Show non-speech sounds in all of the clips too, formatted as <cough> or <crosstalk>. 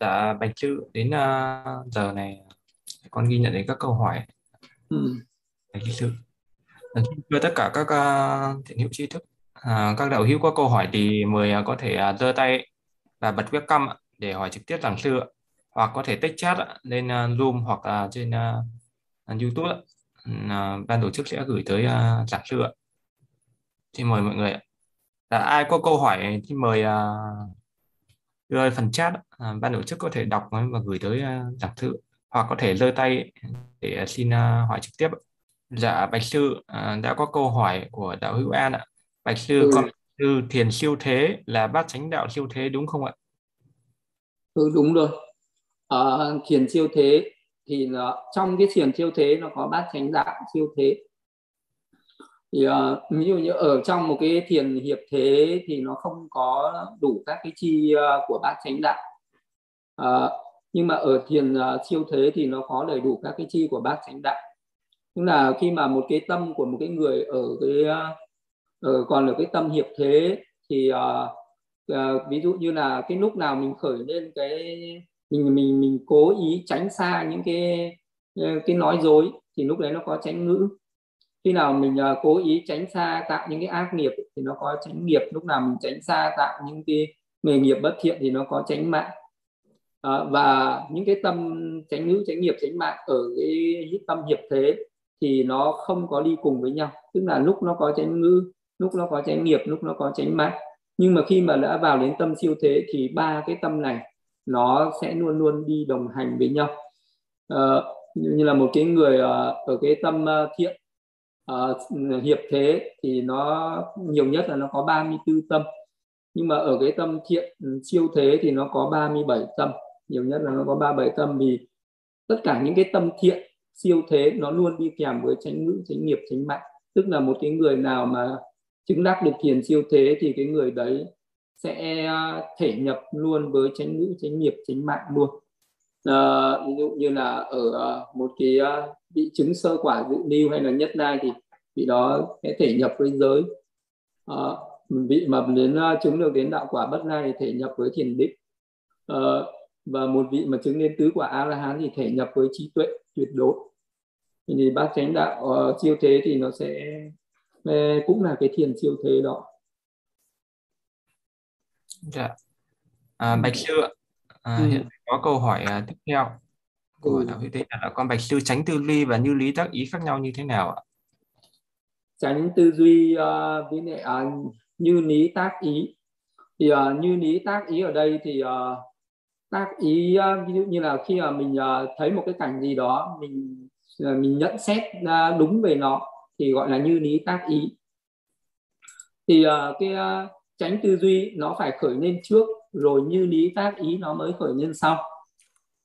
Dạ Bạch Sư đến uh, giờ này con ghi nhận đến các câu hỏi. Ừ. Bạch Sư. Thưa tất cả các uh, thiện hữu tri thức, uh, các đạo hữu có câu hỏi thì mời uh, có thể giơ tay và bật webcam để hỏi trực tiếp giảng sư hoặc có thể text chat lên Zoom hoặc uh, trên YouTube. Uh, ban tổ chức sẽ gửi tới giảng sư. Xin mời mọi người ạ. Đã, ai có câu hỏi thì mời đưa phần chat à, ban tổ chức có thể đọc và gửi tới uh, giảng sư hoặc có thể giơ tay để xin uh, hỏi trực tiếp dạ bạch sư uh, đã có câu hỏi của đạo hữu an ạ. Bạch sư ừ. con sư thiền siêu thế là bát chánh đạo siêu thế đúng không ạ? Ừ đúng rồi. À, thiền siêu thế thì nó, trong cái thiền siêu thế nó có bát chánh đạo siêu thế thì uh, ví dụ như ở trong một cái thiền hiệp thế thì nó không có đủ các cái chi uh, của bát chánh đạo. Uh, nhưng mà ở thiền uh, siêu thế thì nó có đầy đủ các cái chi của bát chánh đạo. Tức là khi mà một cái tâm của một cái người ở cái uh, ở còn ở cái tâm hiệp thế thì uh, uh, ví dụ như là cái lúc nào mình khởi lên cái mình mình mình cố ý tránh xa những cái cái nói dối thì lúc đấy nó có tránh ngữ khi nào mình uh, cố ý tránh xa tạo những cái ác nghiệp thì nó có tránh nghiệp lúc nào mình tránh xa tạo những cái nghề nghiệp bất thiện thì nó có tránh mạng. À, và những cái tâm tránh ngữ tránh nghiệp tránh mạng ở cái tâm hiệp thế thì nó không có đi cùng với nhau. Tức là lúc nó có tránh ngữ lúc nó có tránh nghiệp lúc nó có tránh mạng. Nhưng mà khi mà đã vào đến tâm siêu thế thì ba cái tâm này nó sẽ luôn luôn đi đồng hành với nhau. À, như là một cái người ở cái tâm thiện uh, hiệp thế thì nó nhiều nhất là nó có 34 tâm. Nhưng mà ở cái tâm thiện ừ, siêu thế thì nó có 37 tâm. Nhiều nhất là nó có 37 tâm vì tất cả những cái tâm thiện siêu thế nó luôn đi kèm với chánh ngữ chánh nghiệp chánh mạng. Tức là một cái người nào mà chứng đắc được thiền siêu thế thì cái người đấy sẽ à, thể nhập luôn với chánh ngữ chánh nghiệp chánh mạng luôn. À, ví dụ như là ở à, một cái à, bị chứng sơ quả dự lưu hay là nhất đai thì vị đó sẽ thể nhập với giới. À, vị mà đến uh, chứng được đến đạo quả bất lai thì thể nhập với thiền định. À, và một vị mà chứng đến tứ quả a la hán thì thể nhập với trí tuệ tuyệt đối. Thì bát chánh đạo uh, siêu thế thì nó sẽ cũng là cái thiền siêu thế đó. Dạ. À, bạch sư à, ừ. hiện có câu hỏi uh, tiếp theo của ừ. đạo hữu thế là con bạch sư tránh tư ly và như lý tác ý khác nhau như thế nào ạ? Tránh tư duy uh, với lại uh, như lý tác ý. Thì uh, như lý tác ý ở đây thì uh, tác ý uh, ví dụ như là khi mà mình uh, thấy một cái cảnh gì đó mình uh, mình nhận xét uh, đúng về nó thì gọi là như lý tác ý. Thì uh, cái uh, tránh tư duy nó phải khởi lên trước rồi như lý tác ý nó mới khởi lên sau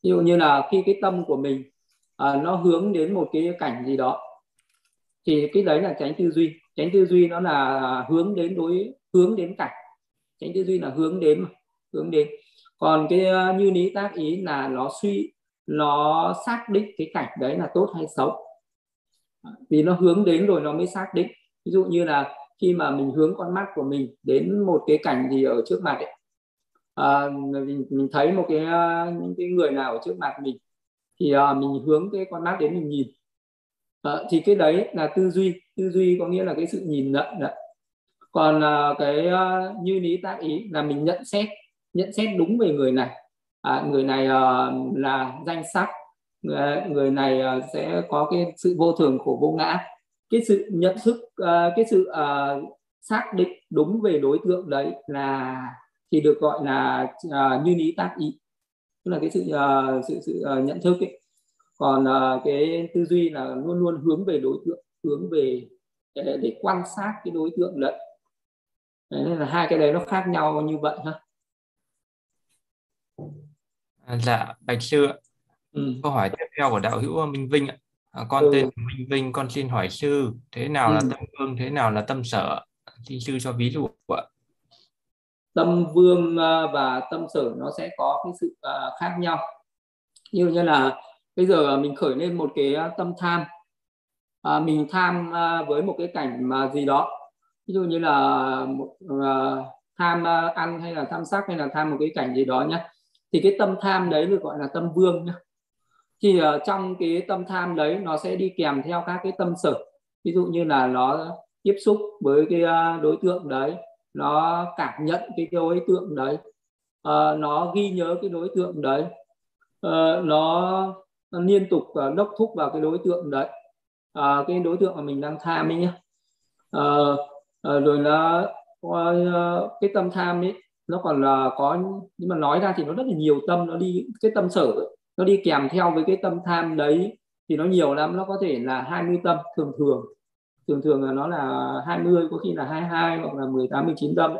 ví dụ như là khi cái tâm của mình à, nó hướng đến một cái cảnh gì đó thì cái đấy là tránh tư duy. Tránh tư duy nó là hướng đến đối hướng đến cảnh. Tránh tư duy là hướng đến mà hướng đến. Còn cái à, như lý tác ý là nó suy nó xác định cái cảnh đấy là tốt hay xấu. Vì nó hướng đến rồi nó mới xác định. Ví dụ như là khi mà mình hướng con mắt của mình đến một cái cảnh gì ở trước mặt ấy, à, mình, mình thấy một cái à, những cái người nào ở trước mặt mình thì à, mình hướng cái con mắt đến mình nhìn. À, thì cái đấy là tư duy. Tư duy có nghĩa là cái sự nhìn nhận còn à, cái à, như lý tác ý là mình nhận xét nhận xét đúng về người này. À, người này à, là danh sắc. Người, người này à, sẽ có cái sự vô thường khổ vô ngã. Cái sự nhận thức à, cái sự à, xác định đúng về đối tượng đấy là thì được gọi là uh, như lý tác ý tức là cái sự uh, sự sự uh, nhận thức ấy. Còn uh, cái tư duy là luôn luôn hướng về đối tượng hướng về để, để quan sát cái đối tượng đấy. Nên là hai cái đấy nó khác nhau như vậy ha. À, dạ bạch sư ừ. câu hỏi tiếp theo của đạo hữu Minh Vinh ạ. À, con ừ. tên Minh Vinh con xin hỏi sư thế nào ừ. là tâm vương thế nào là tâm sở xin sư cho ví dụ ạ tâm vương à, và tâm sở nó sẽ có cái sự à, khác nhau. Như như là bây giờ mình khởi lên một cái à, tâm tham à, mình tham với một cái cảnh mà gì đó. Ví dụ như là một, uh, tham ăn hay là tham sắc hay là tham một cái cảnh gì đó nhé thì cái tâm tham đấy được gọi là tâm vương nhá. Thì uh, trong cái tâm tham đấy nó sẽ đi kèm theo các cái tâm sở. Ví dụ như là nó tiếp xúc với cái uh, đối tượng đấy nó cảm nhận cái đối tượng đấy. Uh, nó ghi nhớ cái đối tượng đấy. Uh, nó, nó liên tục uh, đốc thúc vào cái đối tượng đấy. Uh, cái đối tượng mà mình đang tham ấy nhé uh, uh, rồi nó uh, cái tâm tham ấy nó còn là có nhưng mà nói ra thì nó rất là nhiều tâm nó đi cái tâm sở nó đi kèm theo với cái tâm tham đấy thì nó nhiều lắm nó có thể là 20 tâm thường thường thường thường là nó là 20 có khi là 22 hoặc là 18 19 tâm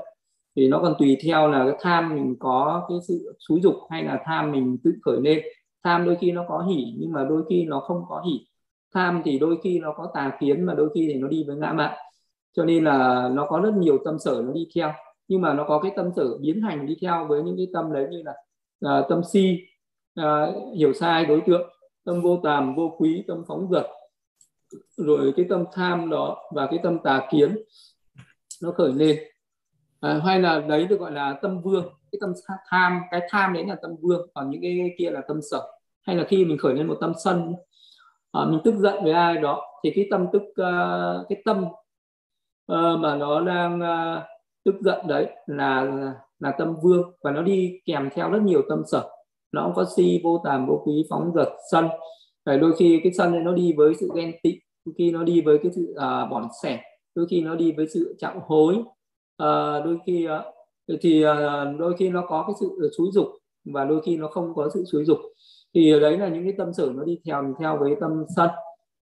thì nó còn tùy theo là cái tham mình có cái sự xúi dục hay là tham mình tự khởi lên. Tham đôi khi nó có hỉ nhưng mà đôi khi nó không có hỉ. Tham thì đôi khi nó có tà kiến mà đôi khi thì nó đi với ngã mạn. Cho nên là nó có rất nhiều tâm sở nó đi theo. Nhưng mà nó có cái tâm sở biến hành đi theo với những cái tâm đấy như là uh, tâm si uh, hiểu sai đối tượng tâm vô tàm vô quý tâm phóng dật rồi cái tâm tham đó và cái tâm tà kiến nó khởi lên. À, hay là đấy được gọi là tâm vương cái tâm tham cái tham đấy là tâm vương còn những cái kia là tâm sở. Hay là khi mình khởi lên một tâm sân à, mình tức giận với ai đó thì cái tâm tức uh, cái tâm uh, mà nó đang uh, tức giận đấy là là tâm vương và nó đi kèm theo rất nhiều tâm sở. Nó cũng có si vô tàm vô quý phóng dật sân. Đấy, đôi khi cái sân này nó đi với sự ghen tị đôi khi nó đi với cái sự à, uh, bỏn sẻ đôi khi nó đi với sự trọng hối. Uh, đôi khi uh, thì uh, đôi khi nó có cái sự xúi dục và đôi khi nó không có sự xúi dục. Thì đấy là những cái tâm sở nó đi theo theo với tâm sân.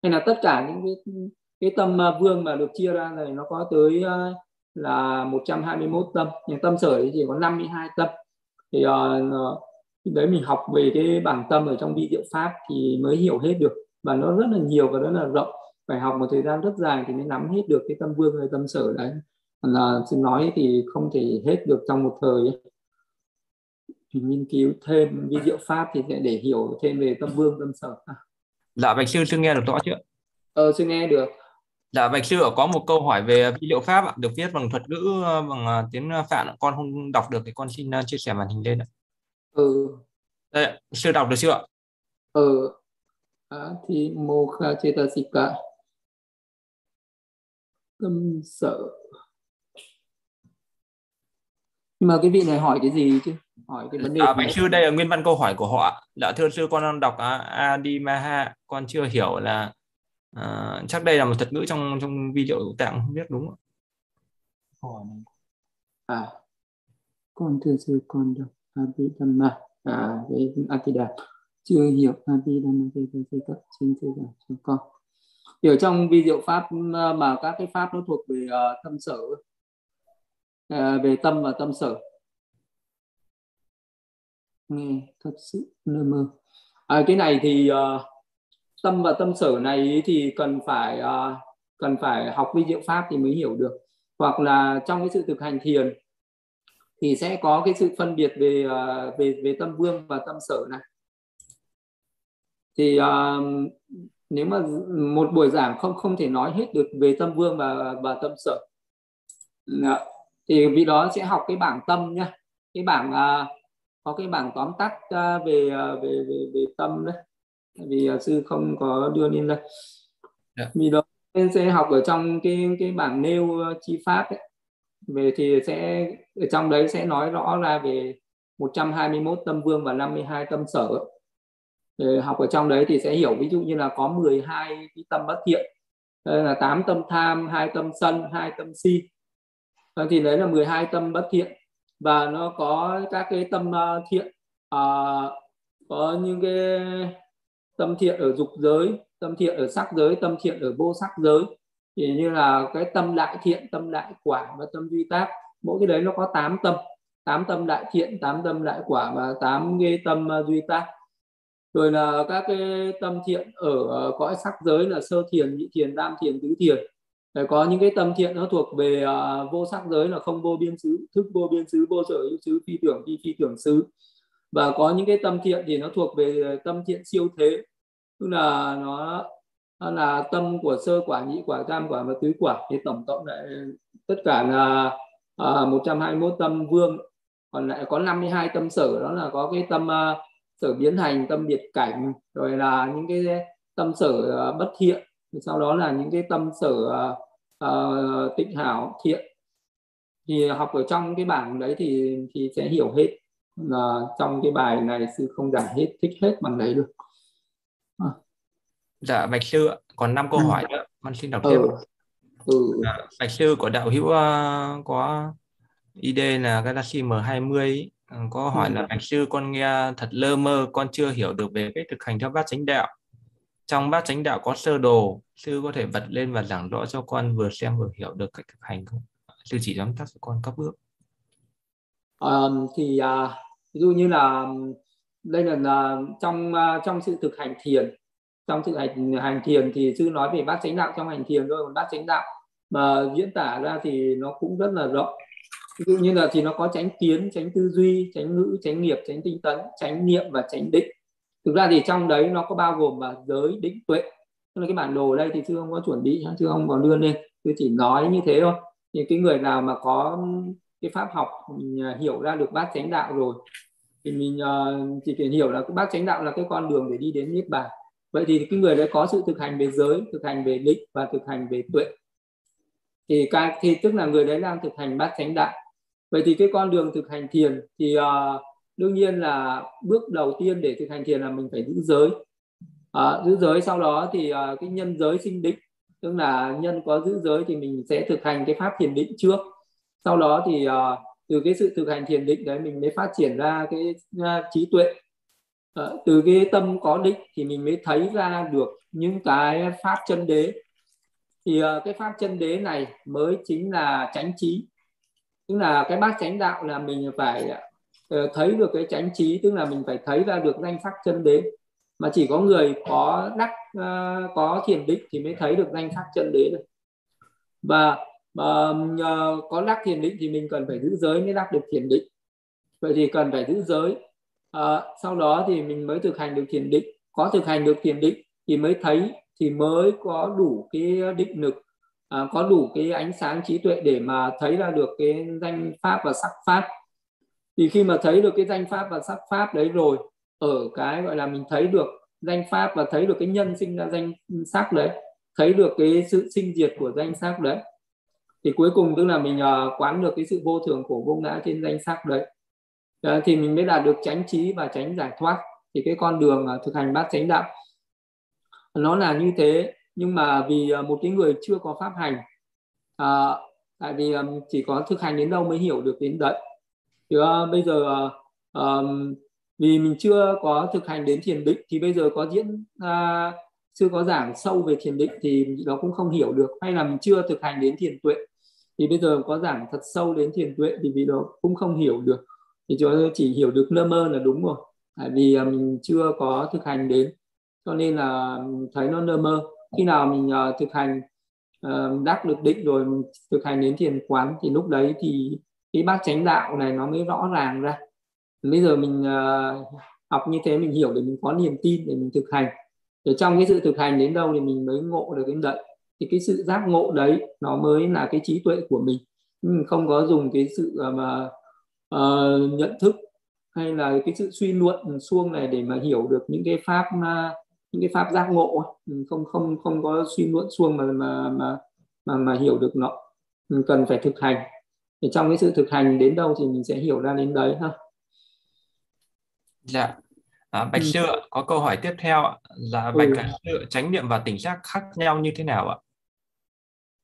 Hay là tất cả những cái cái tâm à, vương mà được chia ra này nó có tới uh, là 121 tâm. Nhưng tâm sở thì chỉ có 52 tâm. Thì uh, đấy mình học về cái bảng tâm ở trong vi diệu pháp thì mới hiểu hết được. Và nó rất là nhiều và rất là rộng. Phải học một thời gian rất dài thì mới nắm hết được cái tâm vương hay tâm sở đấy. Là xin nói thì không thể hết được trong một thời ấy. thì nghiên cứu thêm vi diệu pháp thì sẽ để hiểu thêm về tâm vương tâm sở. Dạ bạch sư sư nghe được rõ chưa? Ờ sư nghe được. Dạ Bạch sư có một câu hỏi về vi liệu pháp ạ, được viết bằng thuật ngữ bằng à, tiếng Phạn, con không đọc được thì con xin à, chia sẻ màn hình lên ạ. Ừ. Đây, sư đọc được chưa ạ? Ừ. À, thì mokha chetasika tâm sợ. Nhưng mà cái vị này hỏi cái gì chứ? Hỏi cái vấn đề à, bạch sư đây là nguyên văn câu hỏi của họ dạ thưa sư con đang đọc Adimaha. Con chưa hiểu là à, chắc đây là một thuật ngữ trong trong video tạng không biết đúng không à. Con thưa sư con đọc Abhidhamma à cái Atida. Chưa hiểu Abhidhamma thì tôi sẽ cấp xin chia sẻ cho con. Hiểu ở trong vi diệu pháp ờ, mà các cái pháp nó thuộc về uh, tâm sở. Uh, về tâm và tâm sở. Nghe thật sự nơ mơ. À, cái này thì uh, tâm và tâm sở này thì cần phải uh, cần phải học vi diệu pháp thì mới hiểu được. Hoặc là trong cái sự thực hành thiền thì sẽ có cái sự phân biệt về uh, về về tâm vương và tâm sở này thì uh, nếu mà một buổi giảng không không thể nói hết được về tâm vương và và tâm sở thì vị đó sẽ học cái bảng tâm nhá cái bảng uh, có cái bảng tóm tắt uh, về, về về về tâm đấy vì uh, sư không có đưa lên đây yeah. Dạ. vì đó nên sẽ học ở trong cái cái bảng nêu uh, chi pháp ấy về thì sẽ ở trong đấy sẽ nói rõ ra về 121 tâm vương và 52 tâm sở. Để học ở trong đấy thì sẽ hiểu ví dụ như là có 12 cái tâm bất thiện đây là 8 tâm tham 2 tâm sân 2 tâm si. Ờ, thì đấy là 12 tâm bất thiện. Và nó có các cái tâm thiện à, có những cái tâm thiện ở dục giới tâm thiện ở sắc giới tâm thiện ở vô sắc giới thì như là cái tâm đại thiện tâm đại quả và tâm duy tác mỗi cái đấy nó có 8 tâm. 8 tâm đại thiện 8 tâm đại quả và 8 cái tâm ờ, duy tác. Rồi là các cái tâm thiện ở ờ, cõi sắc giới là sơ thiền nhị thiền tam thiền tứ thiền. Để có những cái tâm thiện nó thuộc về uh, vô sắc giới là không vô biên xứ thức vô biên xứ vô sở hữu xứ phi tưởng phi phi tưởng xứ. Và có những cái tâm thiện thì nó thuộc về tâm thiện siêu thế tức là nó, nó là tâm của sơ quả nhị quả tam quả và tứ quả. Thì tổng cộng lại tất cả là à, 121 tâm vương. Còn lại có 52 tâm sở. Đó là có cái tâm uh, sở biến hành tâm biệt cảnh rồi là những cái tâm sở uh, bất thiện. Sau đó là những cái tâm sở uh, uh, tịnh hảo thiện. Thì học ở trong cái bảng đấy thì thì sẽ hiểu hết. Là trong cái bài này sư không giải hết thích hết bằng đấy được. À dạ bạch sư còn 5 câu ừ. hỏi nữa con xin đọc tiếp ừ. Ừ. Dạ, bạch sư của đạo hữu uh, có ID là Galaxy M20 ừ, có hỏi ừ. là bạch sư con nghe thật lơ mơ con chưa hiểu được về cách thực hành theo bát chánh đạo trong bát chánh đạo có sơ đồ sư có thể bật lên và giảng rõ cho con vừa xem vừa hiểu được cách thực hành không sư chỉ tóm tắt cho con các bước um, thì uh, ví dụ như là đây là, là trong uh, trong sự thực hành thiền trong sự hành hành thiền thì sư nói về bát chánh đạo trong hành thiền thôi còn bát chánh đạo mà diễn tả ra thì nó cũng rất là rộng. Ví dụ như là thì nó có tránh kiến tránh tư duy tránh ngữ tránh nghiệp tránh tinh tấn tránh niệm và tránh định. Thực ra thì trong đấy nó có bao gồm là giới định tuệ. Tức là cái bản đồ đây thì sư không có chuẩn bị sư không có đưa lên sư chỉ nói như thế thôi. Những cái người nào mà có cái pháp học à, hiểu ra được bát chánh đạo rồi thì mình uh, chỉ cần hiểu là cái bát chánh đạo là cái con đường để đi đến niết bàn vậy thì cái người đấy có sự thực hành về giới thực hành về định và thực hành về tuệ. Thì cái thì tức là người đấy đang thực hành bát chánh đạo vậy thì cái con đường thực hành thiền thì uh, đương nhiên là bước đầu tiên để thực hành thiền là mình phải giữ giới. Uh, giữ giới sau đó thì uh, cái nhân giới sinh định tức là nhân có giữ giới thì mình sẽ thực hành cái pháp thiền định trước. Sau đó thì uh, từ cái sự thực hành thiền định đấy mình mới phát triển ra cái uh, trí tuệ à, từ cái tâm có định thì mình mới thấy ra được những cái pháp chân đế. Thì à, cái pháp chân đế này mới chính là chánh trí. Tức là cái bát chánh đạo là mình phải ờ, thấy được cái chánh trí tức là mình phải thấy ra được danh sắc chân đế. Mà chỉ có người có đắc có thiền định thì mới thấy được danh sắc chân đế được. Và mà có đắc thiền định thì mình cần phải giữ giới mới đắc được thiền định. Vậy thì cần phải giữ giới à, sau đó thì mình mới thực hành được thiền định. Có thực hành được thiền định thì mới thấy thì mới có đủ cái định lực à, có đủ cái ánh sáng trí tuệ để mà thấy ra được cái danh pháp và sắc pháp. Thì khi mà thấy được cái danh pháp và sắc pháp đấy rồi ở cái gọi là mình thấy được danh pháp và thấy được cái nhân sinh ra danh sắc đấy thấy được cái sự sinh diệt của danh sắc đấy thì cuối cùng tức là mình uh, quán được cái sự vô thường của vô ngã trên danh sắc đấy uh, thì mình mới đạt được tránh trí và tránh giải thoát. Thì cái con đường à, thực hành bát chánh đạo nó là như thế. Nhưng mà vì à, một cái người chưa có pháp hành à, tại vì à, chỉ có thực hành đến đâu mới hiểu được đến đấy. Thì bây giờ um, vì mình chưa có thực hành đến thiền định thì bây giờ có diễn uh, chưa có giảng sâu về thiền định thì nó cũng không hiểu được. Hay là mình chưa thực hành đến thiền tuệ thì bây giờ có giảng thật sâu đến thiền tuệ thì vì nó cũng không hiểu được thì chúng chỉ hiểu được lơ mơ là đúng rồi. Tại vì à, mình chưa có thực hành đến cho nên là thấy nó lơ mơ. Khi nào mình uh, thực hành uh, đắc được định rồi mình thực hành đến thiền quán thì lúc đấy thì cái bát chánh đạo này nó mới rõ ràng ra. Bây giờ mình uh, học như thế mình hiểu để mình có niềm tin để mình thực hành. Để trong cái sự thực hành đến đâu thì mình mới ngộ được đến đấy. Thì cái sự giác ngộ đấy nó mới là cái trí tuệ của mình. Mình không có dùng cái sự uh, mà uh, nhận thức hay là cái sự suy luận xuông này để mà hiểu được những cái pháp uh, những cái pháp giác ngộ mình không không không có suy luận xuông mà mà mà mà, mà hiểu được nó. Mình cần phải thực hành. Thì trong cái sự thực hành đến đâu thì mình sẽ hiểu ra đến đấy ha. Dạ. À, bạch ừ. sư có câu hỏi tiếp theo ạ. Là bạch ừ. sư chánh niệm và tỉnh giác khác nhau như thế nào ạ?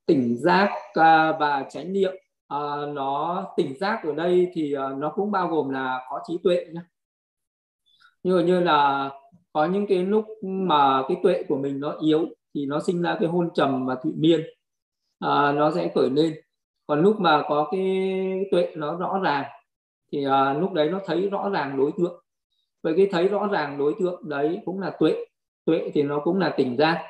Tỉnh giác à, và chánh niệm à, nó tỉnh giác ở đây thì à, nó cũng bao gồm là có trí tuệ nhé như như là có những cái lúc mà cái tuệ của mình nó yếu thì nó sinh ra cái hôn trầm và thụy miên à, nó sẽ khởi lên. Còn lúc mà có cái tuệ nó rõ ràng thì à, lúc đấy nó thấy rõ ràng đối tượng. Vậy cái thấy rõ ràng đối tượng đấy cũng là tuệ. Tuệ thì nó cũng là tỉnh giác.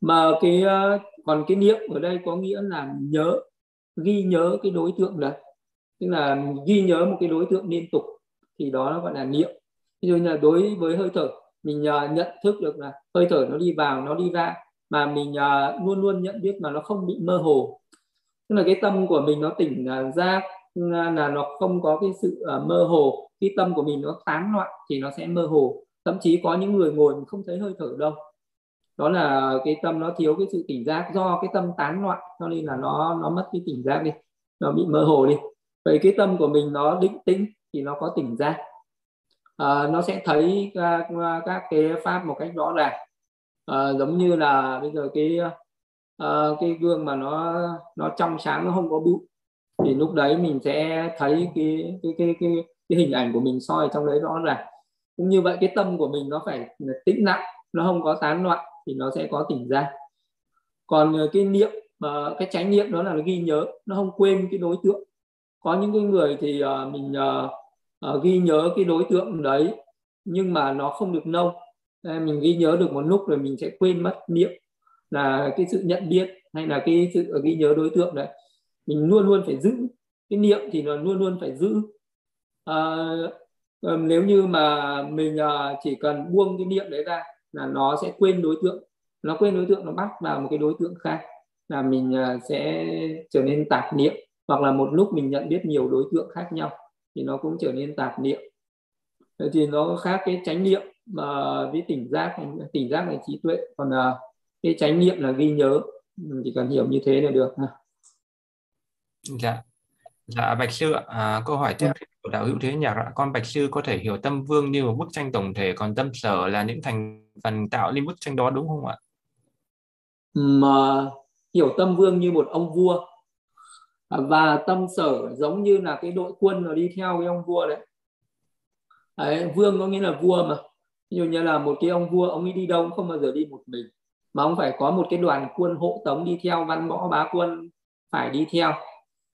Mà cái à, còn cái niệm ở đây có nghĩa là nhớ ghi nhớ cái đối tượng đấy. Tức là ghi nhớ một cái đối tượng liên tục thì đó nó gọi là niệm. Ví dụ như là đối với hơi thở mình uh, nhận thức được là hơi thở nó đi vào nó đi ra mà mình uh, luôn luôn nhận biết mà nó không bị mơ hồ. Tức là cái tâm của mình nó tỉnh uh, ra là nó không có cái sự uh, mơ hồ. Khi tâm của mình nó tán loạn thì nó sẽ mơ hồ. Thậm chí có những người ngồi mình không thấy hơi thở đâu đó là cái tâm nó thiếu cái sự tỉnh giác. Do cái tâm tán loạn cho nên là nó nó mất cái tỉnh giác đi. Nó bị mơ hồ đi. Vậy cái tâm của mình nó định tĩnh thì nó có tỉnh giác. À, nó sẽ thấy các, các cái pháp một cách rõ ràng. À, giống như là bây giờ cái à, cái gương mà nó nó trong sáng nó không có bụi thì lúc đấy mình sẽ thấy cái cái cái cái, cái hình ảnh của mình soi trong đấy rõ ràng. Cũng như vậy cái tâm của mình nó phải tĩnh lặng nó không có tán loạn thì nó sẽ có tỉnh giác còn ờ, cái niệm ờ, cái chánh niệm đó là nó ghi nhớ nó không quên cái đối tượng. Có những cái người thì ờ, mình ghi nhớ cái đối tượng đấy nhưng mà nó không được lâu mình ghi nhớ được một lúc rồi mình sẽ quên mất niệm là cái sự nhận biết hay là cái sự ghi nhớ đối tượng đấy. Mình luôn luôn phải giữ cái niệm thì nó luôn luôn phải giữ. À, nếu như mà mình chỉ cần buông cái niệm đấy ra là nó sẽ quên đối tượng. Nó quên đối tượng, nó bắt vào một cái đối tượng khác là mình à, sẽ trở nên tạp niệm. Hoặc là một lúc mình nhận biết nhiều đối tượng khác nhau thì nó cũng trở nên tạp niệm. Thì nó khác cái chánh niệm mà với tỉnh giác tỉnh giác là trí tuệ. Còn à, cái chánh niệm là ghi nhớ. Chỉ cần hiểu như thế là được dạ dạ bạch sư ạ. À, câu hỏi tiếp theo của đạo hữu thế nhạc ạ. Con bạch sư có thể hiểu tâm vương như một bức tranh tổng thể còn tâm sở là những thành phần tạo nên bức tranh đó đúng không ạ? Mà hiểu tâm vương như một ông vua. Và tâm sở giống như là cái đội quân nó đi theo cái ông vua đấy. đấy vương có nghĩa là vua mà. Ví dụ như là một cái ông vua ông ấy đi đâu cũng không bao giờ đi một mình. Mà ông phải có một cái đoàn quân hộ tống đi theo văn võ bá quân phải đi theo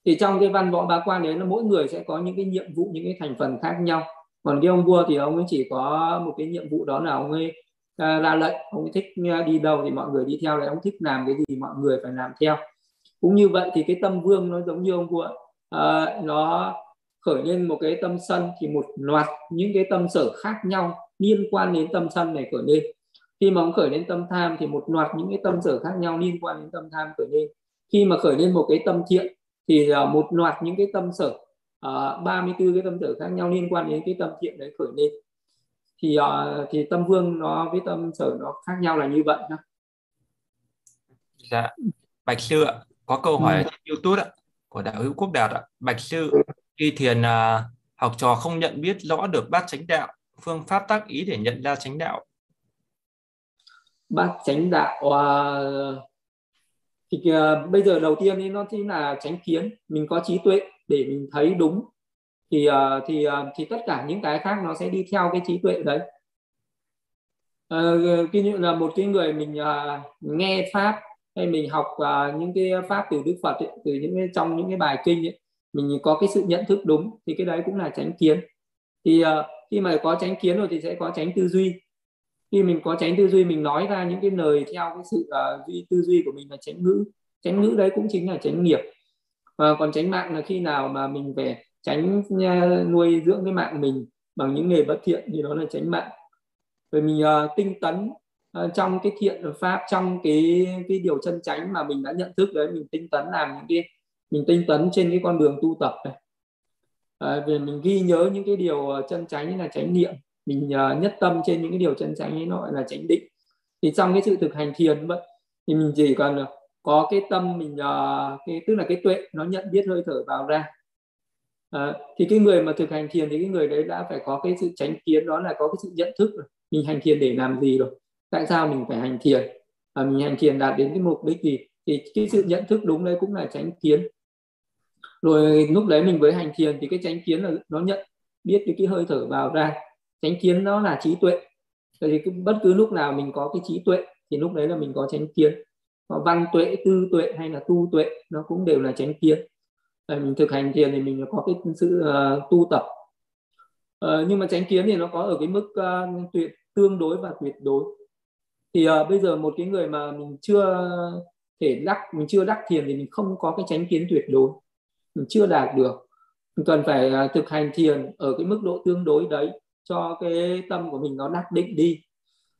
thì trong cái văn võ bá quan đấy là mỗi người sẽ có những cái nhiệm vụ những cái thành phần khác nhau. Còn cái ông vua thì ông ấy chỉ có một cái nhiệm vụ đó là ông ấy à, ra lệnh ông ấy thích à, đi đâu thì mọi người đi theo lại ông thích làm cái gì mọi người phải làm theo. Cũng như vậy thì cái tâm vương nó giống như ông vua à, nó khởi lên một cái tâm sân thì một loạt những cái tâm sở khác nhau liên quan đến tâm sân này khởi lên. Khi mà ông khởi lên tâm tham thì một loạt những cái tâm sở khác nhau liên quan đến tâm tham khởi lên. Khi mà khởi lên một cái tâm thiện thì uh, một loạt những cái tâm sở uh, 34 cái tâm sở khác nhau liên quan đến cái tâm thiện đấy khởi lên thì uh, thì tâm vương nó với tâm sở nó khác nhau là như vậy nhá. Dạ, Bạch sư ạ, có câu hỏi ừ. YouTube ạ của đạo hữu Quốc Đạt ạ. Bạch sư khi thiền uh, học trò không nhận biết rõ được bát chánh đạo, phương pháp tác ý để nhận ra chánh đạo bát chánh đạo uh, thì uh, bây giờ đầu tiên thì nó chính là tránh kiến. Mình có trí tuệ để mình thấy đúng. Thì uh, thì uh, thì tất cả những cái khác nó sẽ đi theo cái trí tuệ đấy. Uh, dụ là một cái người mình uh, nghe pháp hay mình học uh, những cái pháp từ đức phật ấy, từ những cái trong những cái bài kinh ấy, mình có cái sự nhận thức đúng thì cái đấy cũng là tránh kiến. Thì uh, khi mà có tránh kiến rồi thì sẽ có tránh tư duy khi mình có tránh tư duy mình nói ra những cái lời theo cái sự uh, duy tư duy của mình là tránh ngữ. Tránh ngữ đấy cũng chính là tránh nghiệp. Và còn tránh mạng là khi nào mà mình về tránh uh, nuôi dưỡng cái mạng mình bằng những nghề bất thiện thì đó là tránh mạng. Rồi mình uh, tinh tấn uh, trong cái thiện pháp trong cái cái điều chân tránh mà mình đã nhận thức đấy mình tinh tấn làm những cái mình tinh tấn trên cái con đường tu tập này. À, về mình ghi nhớ những cái điều chân tránh như là tránh niệm mình uh, nhất tâm trên những cái điều chân chánh ấy nó gọi là chánh định. Thì trong cái sự thực hành thiền vậy thì mình chỉ cần ờ, có cái tâm mình uh, cái tức là cái tuệ nó nhận biết hơi thở vào ra. Uh, thì cái người mà thực hành thiền thì cái người đấy đã phải có cái sự tránh kiến đó là có cái sự nhận thức rồi. Mình hành thiền để làm gì rồi? Tại sao mình phải hành thiền? Và mình hành thiền đạt đến cái mục đích gì? Thì cái sự nhận thức đúng đấy cũng là tránh kiến. Rồi lúc đấy mình với hành thiền thì cái tránh kiến là nó nhận biết cái, cái hơi thở vào ra chánh kiến đó là trí tuệ. Thì bất cứ lúc nào mình có cái trí tuệ thì lúc đấy là mình có chánh kiến. Có văn tuệ tư tuệ hay là tu tuệ nó cũng đều là chánh kiến. Mình thực hành thiền thì mình có cái sự uh, tu tập. Uh, nhưng mà chánh kiến thì nó có ở cái mức uh, tuyệt tương đối và tuyệt đối. Thì uh, bây giờ một cái người mà mình chưa thể đắc mình chưa đắc thiền thì mình không có cái chánh kiến tuyệt đối. Mình chưa đạt được. Mình cần phải uh, thực hành thiền ở cái mức độ tương đối đấy cho cái tâm của mình nó đắc định đi.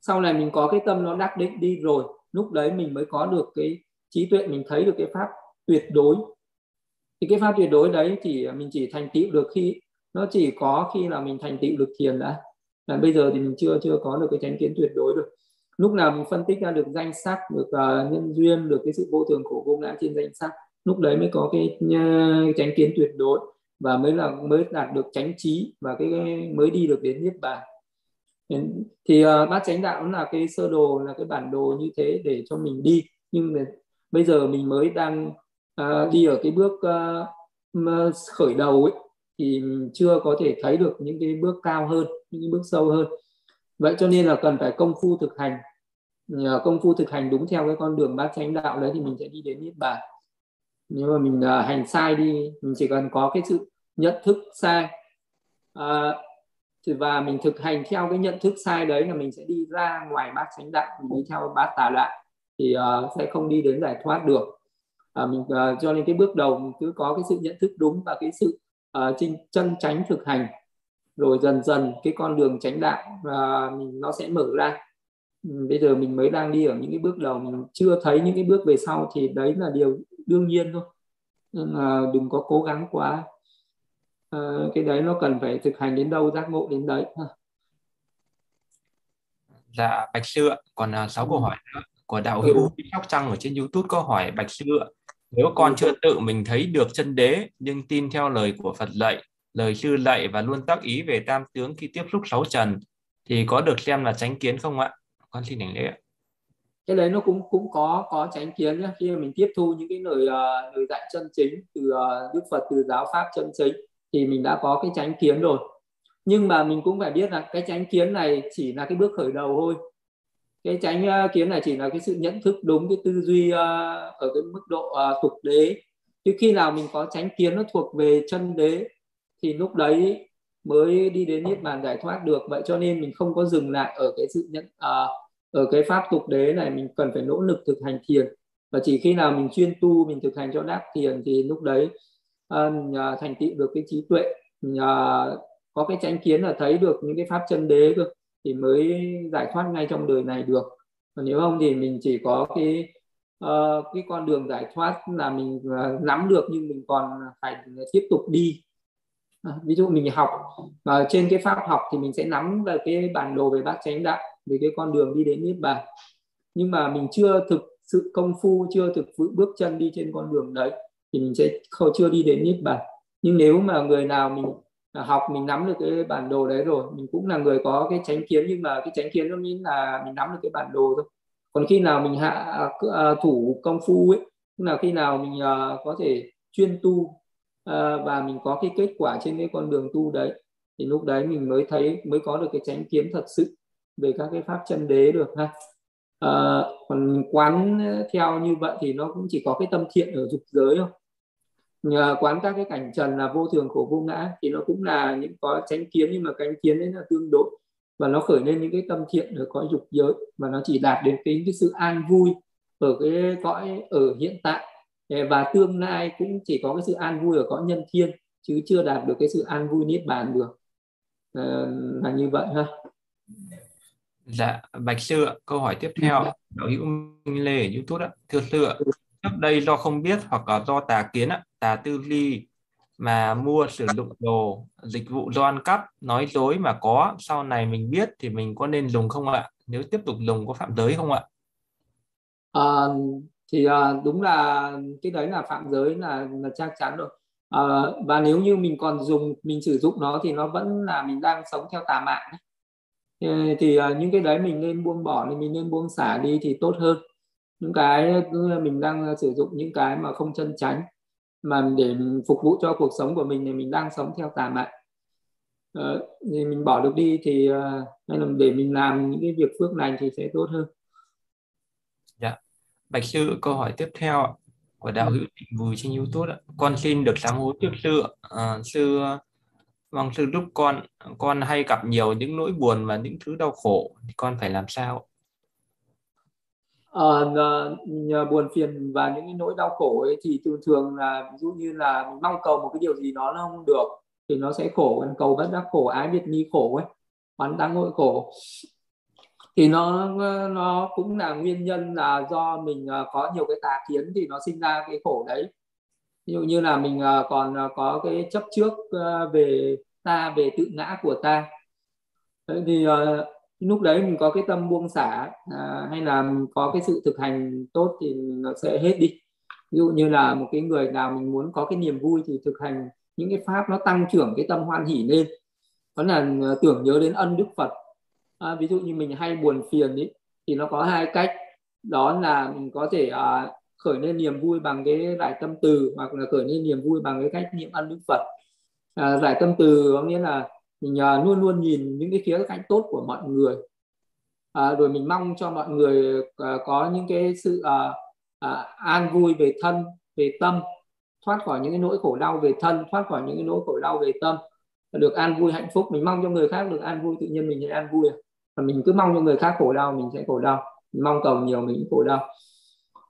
Sau này mình có cái tâm nó đắc định đi rồi lúc đấy mình mới có được cái trí tuệ mình thấy được cái pháp tuyệt đối. Thì cái pháp tuyệt đối đấy thì mình chỉ thành tựu được khi nó chỉ có khi là mình thành tựu được thiền đã. Là bây giờ thì mình chưa chưa có được cái chánh kiến tuyệt đối được. Lúc nào mình phân tích ra được danh sắc được uh, nhân duyên được cái sự vô thường khổ vô ngã trên danh sắc lúc đấy mới có cái uh, chánh kiến tuyệt đối và mới là mới đạt được chánh trí và cái mới đi được đến niết bàn. Thì uh, bát chánh đạo là cái sơ đồ là cái bản đồ như thế để cho mình đi. Nhưng mà bây giờ mình mới đang uh, đi ở cái bước uh, khởi đầu ấy thì chưa có thể thấy được những cái bước cao hơn những cái bước sâu hơn. Vậy cho nên là cần phải công phu thực hành. Nhờ công phu thực hành đúng theo cái con đường bát chánh đạo đấy thì mình sẽ đi đến niết bàn. Nếu mà mình uh, hành sai đi mình chỉ cần có cái sự nhận thức sai. Uh, và mình thực hành theo cái nhận thức sai đấy là mình sẽ đi ra ngoài bát chánh đạo mình đi theo bát tà đạo thì uh, sẽ không đi đến giải thoát được. Uh, mình uh, cho nên cái bước đầu mình cứ có cái sự nhận thức đúng và cái sự uh, chân tránh thực hành. Rồi dần dần cái con đường tránh đạo uh, mình nó sẽ mở ra. Ừ, bây giờ mình mới đang đi ở những cái bước đầu mình chưa thấy những cái bước về sau thì đấy là điều đương nhiên thôi. Nên là đừng có cố gắng quá à, cái đấy nó cần phải thực hành đến đâu giác ngộ đến đấy. Dạ bạch sư ạ. Còn uh, sáu câu hỏi nữa. Của đạo hữu ừ. sóc trăng ở trên youtube có hỏi bạch sư ạ nếu con chưa tự mình thấy được chân đế nhưng tin theo lời của phật dạy lời sư dạy và luôn tác ý về tam tướng khi tiếp xúc sáu trần thì có được xem là tránh kiến không ạ? Con xin đảnh lễ ạ. Cái đấy nó cũng cũng có có tránh kiến nhé khi mà mình tiếp thu những cái lời uh, lời dạy chân chính từ uh, đức phật từ giáo pháp chân chính thì mình đã có cái tránh kiến rồi. Nhưng mà mình cũng phải biết là cái tránh kiến này chỉ là cái bước khởi đầu thôi. Cái tránh ờ, kiến này chỉ là cái sự nhận thức đúng, cái tư duy ờ, ở cái mức độ ờ, tục đế. Chứ khi nào mình có tránh kiến nó thuộc về chân đế, thì lúc đấy mới đi đến niết bàn giải thoát được. Vậy cho nên mình không có dừng lại ở cái sự nhận ở cái pháp tục đế này. Mình cần phải nỗ lực thực hành thiền. Và chỉ khi nào mình chuyên tu, mình thực hành cho đắc thiền thì lúc đấy uh, thành tựu được cái trí tuệ uh, có cái chánh kiến là thấy được những cái pháp chân đế cơ thì mới giải thoát ngay trong đời này được. Còn nếu không thì mình chỉ có cái uh, cái con đường giải thoát là mình uh, nắm được nhưng mình còn phải tiếp tục đi. À, ví dụ mình học và trên cái pháp học thì mình sẽ nắm về cái bản đồ về bát chánh đạo về cái con đường đi đến niết bàn. Nhưng mà mình chưa thực sự công phu chưa thực sự bước chân đi trên con đường đấy thì mình sẽ không chưa đi đến niết bàn. Nhưng nếu mà người nào mình à, học mình nắm được cái bản đồ đấy rồi mình cũng là người có cái tránh kiến nhưng mà cái tránh kiến nó nghĩa là mình nắm được cái bản đồ thôi. Còn khi nào mình hạ à, à, thủ công phu ấy tức là khi nào mình có thể chuyên tu và mình có cái kết quả trên cái con đường tu đấy thì lúc đấy mình mới thấy mới có được cái tránh kiến thật sự về các cái pháp chân đế được ha. À, còn quán theo như vậy thì nó cũng chỉ có cái tâm thiện ở dục giới thôi quán các cái cảnh trần là vô thường khổ vô ngã thì nó cũng là những có tránh kiến nhưng mà cánh kiến đấy là tương đối và nó khởi lên những cái tâm thiện ở cõi dục giới và nó chỉ đạt đến cái, cái sự an vui ở cái cõi ở hiện tại. Và tương lai cũng chỉ có cái sự an vui ở cõi nhân thiên chứ chưa đạt được cái sự an vui niết bàn được. À, là như vậy ha. Dạ, Bạch Sư ạ, câu hỏi tiếp theo, đạo hữu Minh Lê ở YouTube ạ. Thưa Sư ạ, trước đây do không biết hoặc là do tà kiến ạ, tà tư ly mà mua sử dụng đồ, dịch vụ do ăn cắp, nói dối mà có, sau này mình biết thì mình có nên dùng không ạ? Nếu tiếp tục dùng có phạm giới không ạ? À, thì à, đúng là cái đấy là phạm giới là, là chắc chắn rồi. À, và nếu như mình còn dùng, mình sử dụng nó thì nó vẫn là mình đang sống theo tà mạng thì uh, những cái đấy mình nên buông bỏ thì mình nên buông xả đi thì tốt hơn những cái mình đang sử dụng những cái mà không chân tránh mà để phục vụ cho cuộc sống của mình thì mình đang sống theo tà mạng ờ, thì mình bỏ được đi thì ờ, hay là để mình làm những cái việc phước lành thì sẽ tốt hơn. Dạ. Bạch sư câu hỏi tiếp theo của đạo hữu định vùi trên youtube con xin được sám hối trước sư à, sư Vâng, sư lúc con con hay gặp nhiều những nỗi buồn và những thứ đau khổ. Thì con phải làm sao? Uh, nhờ buồn phiền và những cái nỗi đau khổ ấy thì thường thường là ví dụ như là mình mong cầu một cái điều gì đó nó không được thì nó sẽ khổ cầu bất đắc khổ ái biệt ni khổ ấy oán đáng hội khổ. Thì nó nó cũng là nguyên nhân là do mình ờ, có nhiều cái tà kiến thì nó sinh ra cái khổ đấy. Ví dụ như là mình ờ, còn có cái chấp trước về ta về tự ngã của ta. Thế thì lúc đấy mình có cái tâm buông xả à, hay là mình có cái sự thực hành tốt thì nó sẽ hết đi. Ví dụ như là một cái người nào mình muốn có cái niềm vui thì thực hành những cái pháp nó tăng trưởng cái tâm hoan hỷ lên. Đó là à, tưởng nhớ đến ân đức phật. À, ví dụ như mình hay buồn phiền ý, thì nó có hai cách. Đó là mình có thể à, khởi lên niềm vui bằng cái đại tâm từ hoặc là khởi lên niềm vui bằng cái cách niệm ân đức phật. À, giải tâm từ có nghĩa là mình uh, luôn luôn nhìn những cái khía cạnh tốt của mọi người. Uh, rồi mình mong cho mọi người uh, có những cái sự uh, uh, an vui về thân về tâm thoát khỏi những cái nỗi khổ đau về thân thoát khỏi những cái nỗi khổ đau về tâm được an vui hạnh phúc. Mình mong cho người khác được an vui tự nhiên mình sẽ an vui và mình cứ mong cho người khác khổ đau mình sẽ khổ đau. Mình mong cầu nhiều mình khổ đau.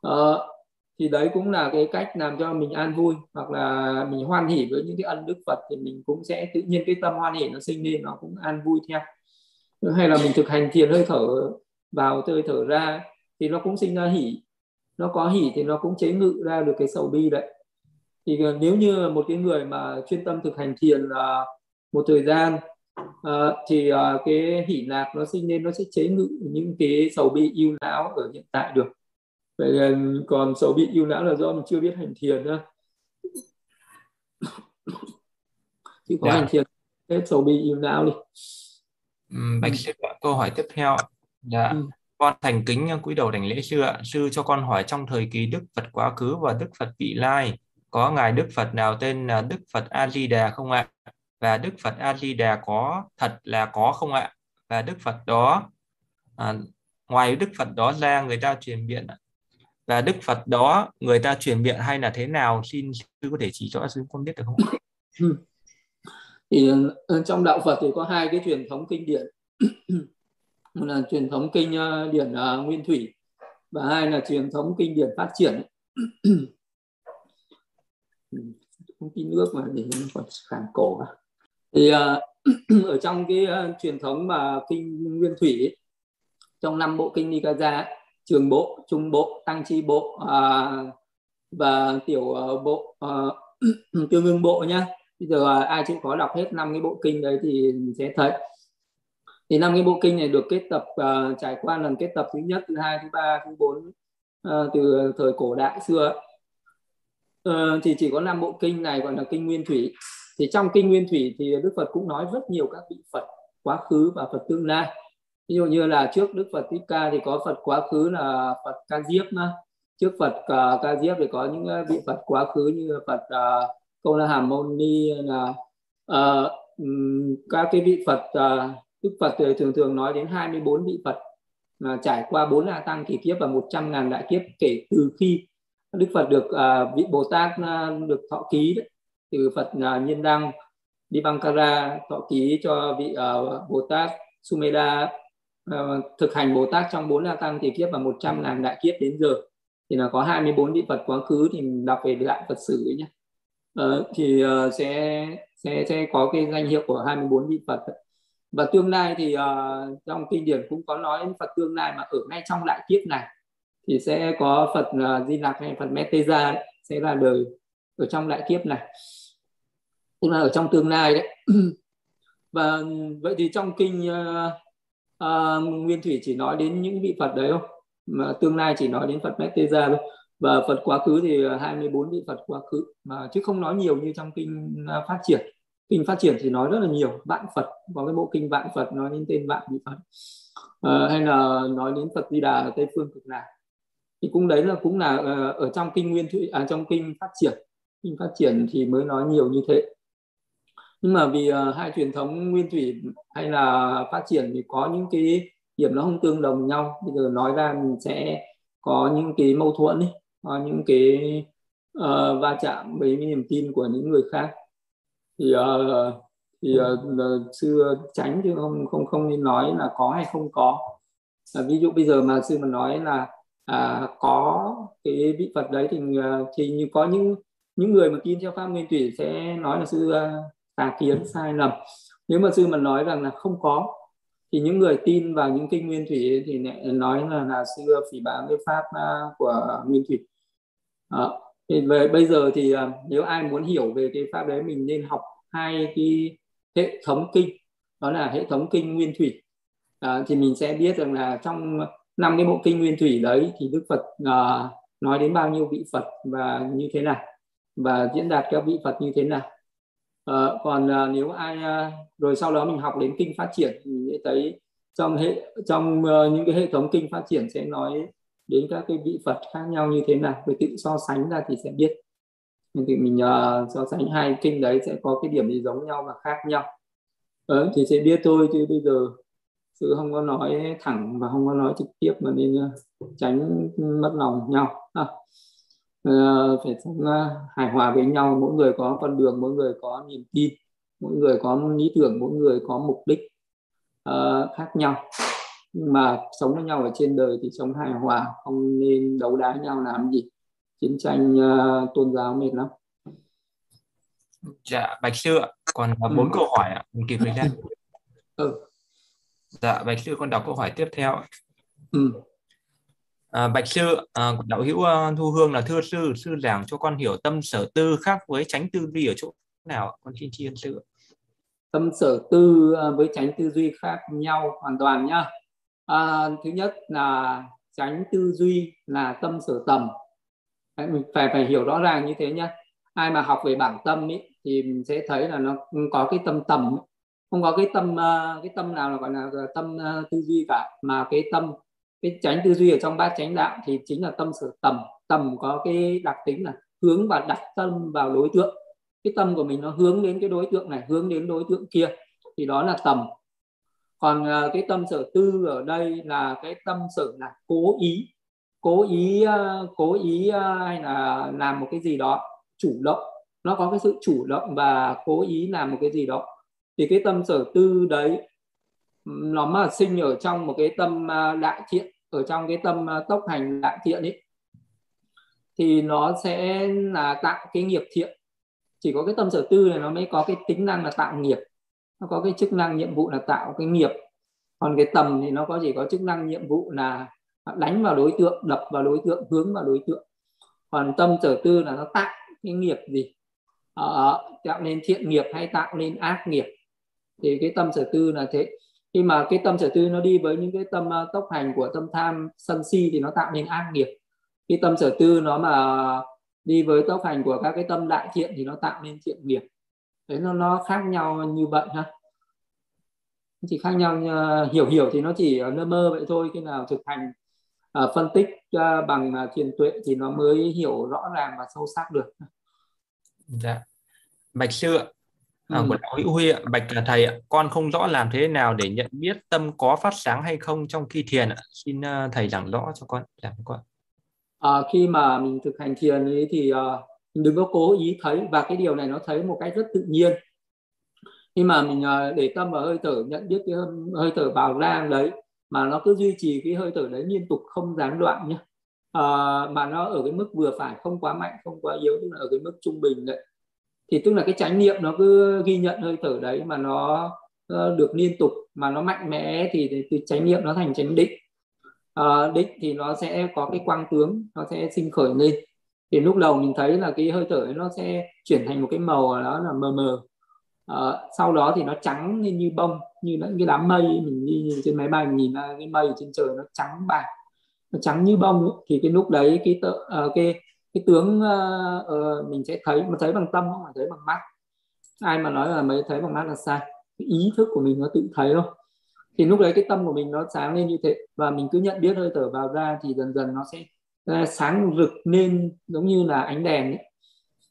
Uh, thì đấy cũng là cái cách làm cho mình an vui hoặc là mình hoan hỉ với những cái ân đức Phật thì mình cũng sẽ tự nhiên cái tâm hoan hỉ nó sinh lên nó cũng an vui theo. Hay là mình thực hành thiền hơi thở vào hơi thở ra thì nó cũng sinh ra hỉ. Nó có hỉ thì nó cũng chế ngự ra được cái sầu bi đấy. Thì nếu như một cái người mà chuyên tâm thực hành thiền à, một thời gian uh, thì uh, cái hỉ lạc nó sinh lên nó sẽ chế ngự những cái sầu bi yêu não ở hiện tại được vậy là còn sầu bi yêu não là do mình chưa biết hành thiền nữa <coughs> chứ có yeah. hành thiền hết sầu bi yêu não đi. Bạch sư câu hỏi tiếp theo. Dạ. Ừ. con thành kính cúi đầu đảnh lễ sư ạ. Sư cho con hỏi trong thời kỳ đức phật quá khứ và đức phật vị lai có ngài đức phật nào tên là đức phật a di đà không ạ? Và đức phật a di đà có thật là có không ạ? Và đức phật đó à, ngoài đức phật đó ra người ta truyền miệng và đức phật đó, người ta truyền miệng hay là thế nào xin sư có thể chỉ cho sư con biết được không? Ừ. Thì ờ, trong đạo phật thì có hai cái truyền thống kinh điển. <clears throat> Một là truyền thống kinh ờ, điển ờ, nguyên thủy và hai là truyền thống kinh điển phát triển. <clears throat> Ừ, không tin nước mà để còn khản cổ à thì <clears throat> ở trong cái truyền thống mà kinh nguyên thủy trong năm bộ kinh Nikaya trường bộ trung bộ tăng chi bộ à, và tiểu uh, bộ uh, tương ương bộ nhá. Bây giờ uh, ai chịu khó đọc hết năm cái bộ kinh đấy thì sẽ thấy. Thì năm cái bộ kinh này được kết tập uh, trải qua lần kết tập thứ nhất thứ hai thứ ba thứ bốn uh, từ thời cổ đại xưa. Uh, thì chỉ có năm bộ kinh này gọi là kinh nguyên thủy. Thì trong kinh nguyên thủy thì đức phật cũng nói rất nhiều các vị phật quá khứ và phật tương lai ví dụ như là trước đức phật thích ca thì có phật quá khứ là phật ca diếp trước phật uh, ca diếp thì có những à, vị phật quá khứ như phật uh, câu la hàm môn ni là uh, các cái vị phật uh, đức phật thì thường thường nói đến 24 vị phật mà trải qua bốn la tăng kỳ kiếp và 100 ngàn đại kiếp kể từ khi đức phật được uh, vị bồ tát uh, được thọ ký đấy. Từ Phật uh, Nhiên Đăng Dibankara thọ ký cho vị uh, Bồ Tát Sumeda uh, thực hành Bồ Tát trong bốn la tăng kỳ kiếp và 100 ngàn đại kiếp đến giờ. Thì là có 24 vị Phật quá khứ thì đọc về đại Phật sử ấy nhé. Uh, thì uh, sẽ sẽ sẽ có cái danh hiệu của 24 vị Phật. Và tương lai thì uh, trong kinh điển cũng có nói Phật tương lai mà ở ngay trong đại kiếp này thì sẽ có Phật uh, Di Lặc hay Phật Meteza sẽ là đời ở trong đại kiếp này. Tức là ở trong tương lai đấy. <clears throat> Và vậy thì trong kinh uh, à, nguyên thủy chỉ nói đến những vị phật đấy không mà tương lai chỉ nói đến phật Meteza thôi. Và phật quá khứ thì 24 vị phật quá khứ mà chứ không nói nhiều như trong kinh à, phát triển. Kinh phát triển thì nói rất là nhiều vạn phật có cái bộ kinh vạn phật nói đến tên vạn vị phật. À, hay là nói đến phật di đà ở tây phương cực lạc. Thì cũng đấy là cũng là ờ, ở trong kinh nguyên thủy à, trong kinh phát triển. Kinh phát triển thì mới nói nhiều như thế nhưng mà vì uh, hai truyền thống nguyên thủy hay là phát triển thì có những cái điểm nó không tương đồng nhau. Bây giờ nói ra mình sẽ có những cái mâu thuẫn ấy, có những cái uh, va chạm với niềm tin của những người khác. Thì uh, thì uh, sư tránh chứ không không không nên nói là có hay không có. À, ví dụ bây giờ mà sư mà nói là à, có cái vị Phật đấy thì thì như có những những người mà tin theo pháp nguyên thủy sẽ nói là sư tà kiến sai lầm. Nếu mà sư mà nói rằng là không có thì những người tin vào những kinh nguyên thủy thì lại nói là là sư phỉ báng cái pháp à, của nguyên thủy. À, thì về bây giờ thì à, nếu ai muốn hiểu về cái pháp đấy mình nên học hai cái hệ thống kinh. Đó là hệ thống kinh nguyên thủy. À, thì mình sẽ biết rằng là trong năm cái bộ kinh nguyên thủy đấy thì đức phật à, nói đến bao nhiêu vị phật và như thế nào và diễn đạt các vị phật như thế nào à, còn à, nếu ai à, rồi sau đó mình học đến kinh phát triển thì sẽ thấy trong hệ trong uh, những cái hệ thống kinh phát triển sẽ nói đến các cái vị phật khác nhau như thế nào. Rồi tự so sánh ra thì sẽ biết. Nên thì mình uh, so sánh hai kinh đấy sẽ có cái điểm gì giống nhau và khác nhau. Ờ, thì sẽ biết thôi chứ bây giờ sự không có nói thẳng và không có nói trực tiếp mà nên uh, tránh ừ, mất lòng nhau. À, uh, phải sống uh, hài hòa với nhau mỗi người có con đường mỗi người có niềm tin mỗi người có lý tưởng mỗi người có mục đích uh, khác nhau nhưng mà sống với nhau ở trên đời thì sống hài hòa không nên đấu đá nhau làm gì chiến tranh uh, tôn giáo mệt lắm dạ bạch sư ạ còn bốn ừ. câu hỏi ạ mình kịp thời gian <laughs> ừ. dạ bạch sư con đọc câu hỏi tiếp theo ừ. À, bạch sư à, đạo hữu uh, thu hương là thưa sư sư giảng cho con hiểu tâm sở tư khác với tránh tư duy ở chỗ nào con xin tri ân sư tâm sở tư à, với tránh tư duy khác nhau hoàn toàn nhá. À, thứ nhất là tránh tư duy là tâm sở tầm. Mình phải phải hiểu rõ ràng như thế nhá. Ai mà học về bản tâm ý, thì mình sẽ thấy là nó có cái tâm tầm. Không có cái tâm à, cái tâm nào là gọi là tâm tư duy cả mà cái tâm cái tránh tư duy ở trong bát chánh đạo thì chính là tâm sở tầm. Tầm có cái đặc tính là hướng và đặt tâm vào đối tượng. Cái tâm của mình nó hướng đến cái đối tượng này, hướng đến đối tượng kia, thì đó là tầm. Còn à, cái tâm sở tư ở đây là cái tâm sở là cố ý. Cố ý à, cố ý à, hay là làm một cái gì đó, chủ động. Nó có cái sự chủ động và cố ý làm một cái gì đó. Thì cái tâm sở tư đấy nó mà sinh ở trong một cái tâm à, đại thiện ở trong cái tâm à, tốc hành đại thiện ấy thì nó sẽ là tạo cái nghiệp thiện. Chỉ có cái tâm sở tư này nó mới có cái tính năng là tạo nghiệp. Nó có cái chức năng nhiệm vụ là tạo cái nghiệp. Còn cái tầm thì nó có chỉ có chức năng nhiệm vụ là đánh vào đối tượng đập vào đối tượng hướng vào đối tượng. Còn tâm sở tư là nó tạo cái nghiệp gì? Ờ, ờ tạo nên thiện nghiệp hay tạo nên ác nghiệp? Thì cái tâm sở tư là thế khi mà cái tâm sở tư nó đi với những cái tâm ờ, tốc hành của tâm tham sân si thì nó tạo nên ác nghiệp. Cái tâm sở tư nó mà đi với tốc hành của các cái tâm đại thiện thì nó tạo nên thiện nghiệp. Đấy nó nó khác nhau như vậy ha? Chỉ khác nhau ờ, hiểu hiểu thì nó chỉ nơ mơ vậy thôi khi nào thực hành uh, phân tích uh, bằng uh, thiền tuệ thì nó mới hiểu rõ ràng và sâu sắc được. Dạ. Bạch sư ạ à, ừ. của đạo hữu huy ạ bạch thầy ạ. Con không rõ làm thế nào để nhận biết tâm có phát sáng hay không trong khi thiền ạ. Xin uh, thầy giảng rõ cho con giảng con. À, khi mà mình thực hành thiền ấy thì uh, mình đừng có cố ý thấy và cái điều này nó thấy một cách rất tự nhiên. Khi mà mình uh, để tâm vào hơi thở nhận biết cái hơi, hơi thở vào ra đấy mà nó cứ duy trì cái hơi thở đấy liên tục không gián đoạn nhé à, mà nó ở cái mức vừa phải không quá mạnh không quá yếu tức là ở cái mức trung bình đấy thì tức là cái chánh niệm nó cứ ghi nhận hơi thở đấy mà nó ờ, được liên tục mà nó mạnh mẽ thì từ chánh niệm nó thành chánh định. À, định thì nó sẽ có cái quang tướng nó sẽ sinh khởi lên. Thì lúc đầu mình thấy là cái hơi thở ấy nó sẽ chuyển thành một cái màu đó là mờ mờ. À, sau đó thì nó trắng lên như bông như những cái đám mây mình đi trên máy bay mình nhìn ra cái mây trên trời nó trắng bạc nó trắng như bông ấy. thì cái lúc đấy cái tợ, uh, cái cái tướng uh, uh, mình sẽ thấy mà thấy bằng tâm không phải thấy bằng mắt. Ai mà nói là mới thấy bằng mắt là sai. Cái ý thức của mình nó tự thấy thôi. Thì lúc đấy cái tâm của mình nó sáng lên như thế. Và mình cứ nhận biết hơi thở vào ra thì dần dần nó sẽ ờ, sáng rực lên giống như là ánh đèn ấy.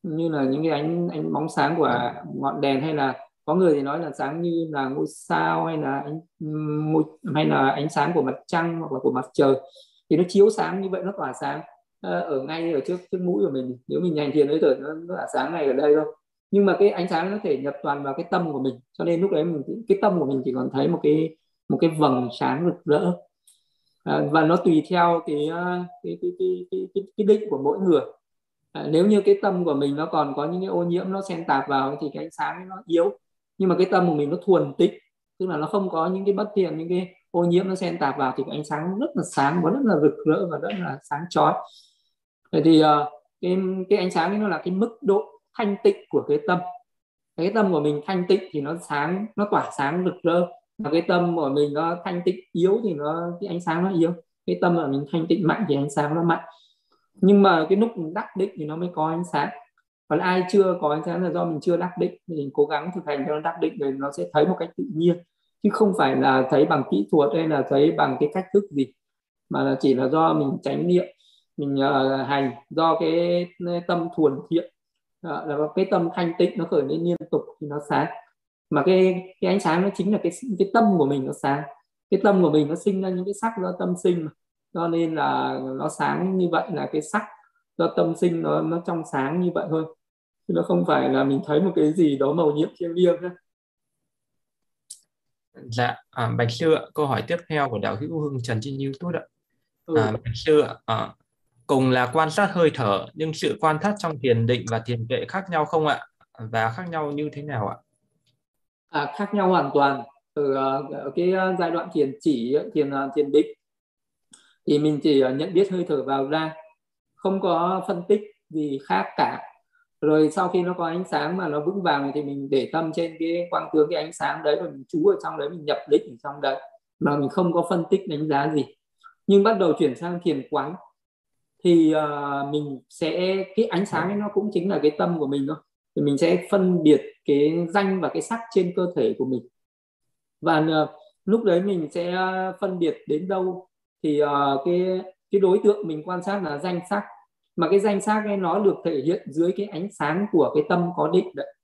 Như là những cái ánh ánh bóng sáng của ngọn đèn hay là có người thì nói là sáng như là ngôi sao hay là ánh hay là ánh sáng của mặt trăng hoặc là của mặt trời. Thì nó chiếu sáng như vậy nó tỏa sáng. Ờ, ở ngay ở trước trước mũi của mình. Nếu mình hành thiền đấy rồi nó, nó là sáng ngay ở đây thôi. Nhưng mà cái ánh sáng nó thể nhập toàn vào cái tâm của mình. Cho nên lúc đấy mình cái tâm của mình chỉ còn thấy một cái một cái vầng sáng rực rỡ. À, và nó tùy theo cái ờ, cái cái cái cái, cái, cái định của mỗi người. À, nếu như cái tâm của mình nó còn có những cái ô nhiễm nó xen tạp vào thì cái ánh sáng nó yếu. Nhưng mà cái tâm của mình nó thuần tịnh tức là nó không có những cái bất thiện những cái ô nhiễm nó xen tạp vào thì cái ánh sáng rất là sáng và rất là rực rỡ và rất là sáng chói vậy thì uh, cái cái ánh sáng ấy nó là cái mức độ thanh tịnh của cái tâm. Cái tâm của mình thanh tịnh thì nó sáng nó tỏa sáng rực rỡ. Mà cái tâm của mình nó thanh tịnh yếu thì nó cái ánh sáng nó yếu. Cái tâm của mình thanh tịnh mạnh thì ánh sáng nó mạnh. Nhưng mà cái lúc mình đắc định thì nó mới có ánh sáng. Còn ai chưa có ánh sáng là do mình chưa đắc định thì mình cố gắng thực hành cho nó đắc định rồi nó sẽ thấy một cách tự nhiên. Chứ không phải là thấy bằng kỹ thuật hay là thấy bằng cái cách thức gì mà là chỉ là do mình tránh niệm mình uh, hành do cái tâm thuần thiện uh, là cái tâm thanh tịnh nó khởi lên liên tục thì nó sáng mà cái cái ánh sáng nó chính là cái cái tâm của mình nó sáng cái tâm của mình nó sinh ra những cái sắc do tâm sinh mà. cho nên là nó sáng như vậy là cái sắc do tâm sinh nó nó trong sáng như vậy thôi chứ nó không phải là mình thấy một cái gì đó màu nhiệm thiêng liêng nữa Dạ, à, Bạch Sư ạ, câu hỏi tiếp theo của đạo hữu Hưng Trần trên YouTube ạ. Ừ. À, Bạch Sư ạ, à, cùng là quan sát hơi thở nhưng sự quan sát trong thiền định và thiền tuệ khác nhau không ạ? Và khác nhau như thế nào ạ? À, khác nhau hoàn toàn. Ở, ở ờ, cái ờ, giai đoạn thiền chỉ, thiền ờ, thiền định thì mình chỉ nhận biết hơi thở vào ra, không có phân tích gì khác cả rồi sau khi nó có ánh sáng mà nó vững vàng thì mình để tâm trên cái quang tướng cái ánh sáng đấy rồi mình chú ở trong đấy mình nhập định ở trong đấy mà mình không có phân tích đánh giá gì nhưng bắt đầu chuyển sang thiền quán thì uh, mình sẽ cái ánh sáng ấy nó cũng chính là cái tâm của mình thôi. Thì mình sẽ phân biệt cái danh và cái sắc trên cơ thể của mình. Và uh, lúc đấy mình sẽ à, phân biệt đến đâu. Thì uh, cái cái đối tượng mình quan sát là danh sắc. Mà cái danh sắc ấy nó được thể hiện dưới cái ánh sáng của cái tâm có định đấy.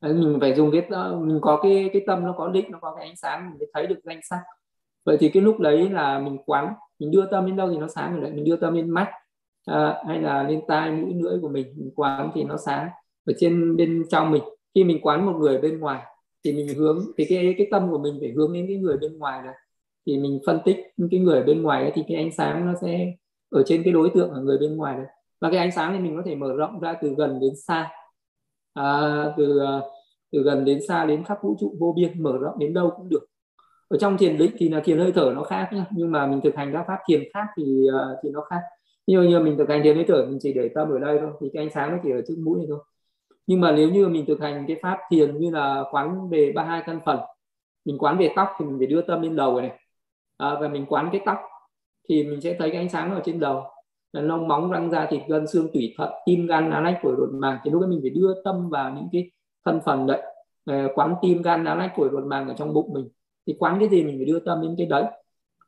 Mình phải dùng cái mình có cái cái tâm nó có định nó có cái ánh sáng mình mới thấy được danh sắc vậy thì cái lúc đấy là mình quán mình đưa tâm đến đâu thì nó sáng rồi đấy mình đưa tâm lên mắt à, hay là lên tai mũi lưỡi của mình mình quán thì nó sáng ở trên bên trong mình. Khi mình quán một người bên ngoài thì mình hướng thì cái cái tâm của mình phải hướng đến cái người bên ngoài này thì mình phân tích cái người bên ngoài ấy, thì cái ánh sáng nó sẽ ở trên cái đối tượng ở người bên ngoài đấy. Và cái ánh sáng thì mình có thể mở rộng ra từ gần đến xa à, từ à, từ gần đến xa đến khắp vũ trụ vô biên mở rộng đến đâu cũng được ở trong thiền định thì là thiền hơi thở nó khác nhá nhưng mà mình thực hành các pháp thiền khác thì ờ, thì nó khác. Như như mình thực hành thiền hơi thở mình chỉ để tâm ở đây thôi thì cái ánh sáng nó chỉ ở trước mũi này thôi. Nhưng mà nếu như mình thực hành cái pháp thiền như là quán về ba hai căn phần mình quán về tóc thì mình phải đưa tâm lên đầu này à, và mình quán cái tóc thì mình sẽ thấy cái ánh sáng ở trên đầu. Là lông móng răng da thịt gân xương tủy thận tim gan lá lách phổi ruột màng. Thì lúc ấy mình phải đưa tâm vào những cái thân phần đấy. Ờ, quán tim gan lá lách phổi ruột màng ở trong bụng mình thì quán cái gì mình phải đưa tâm đến cái đấy.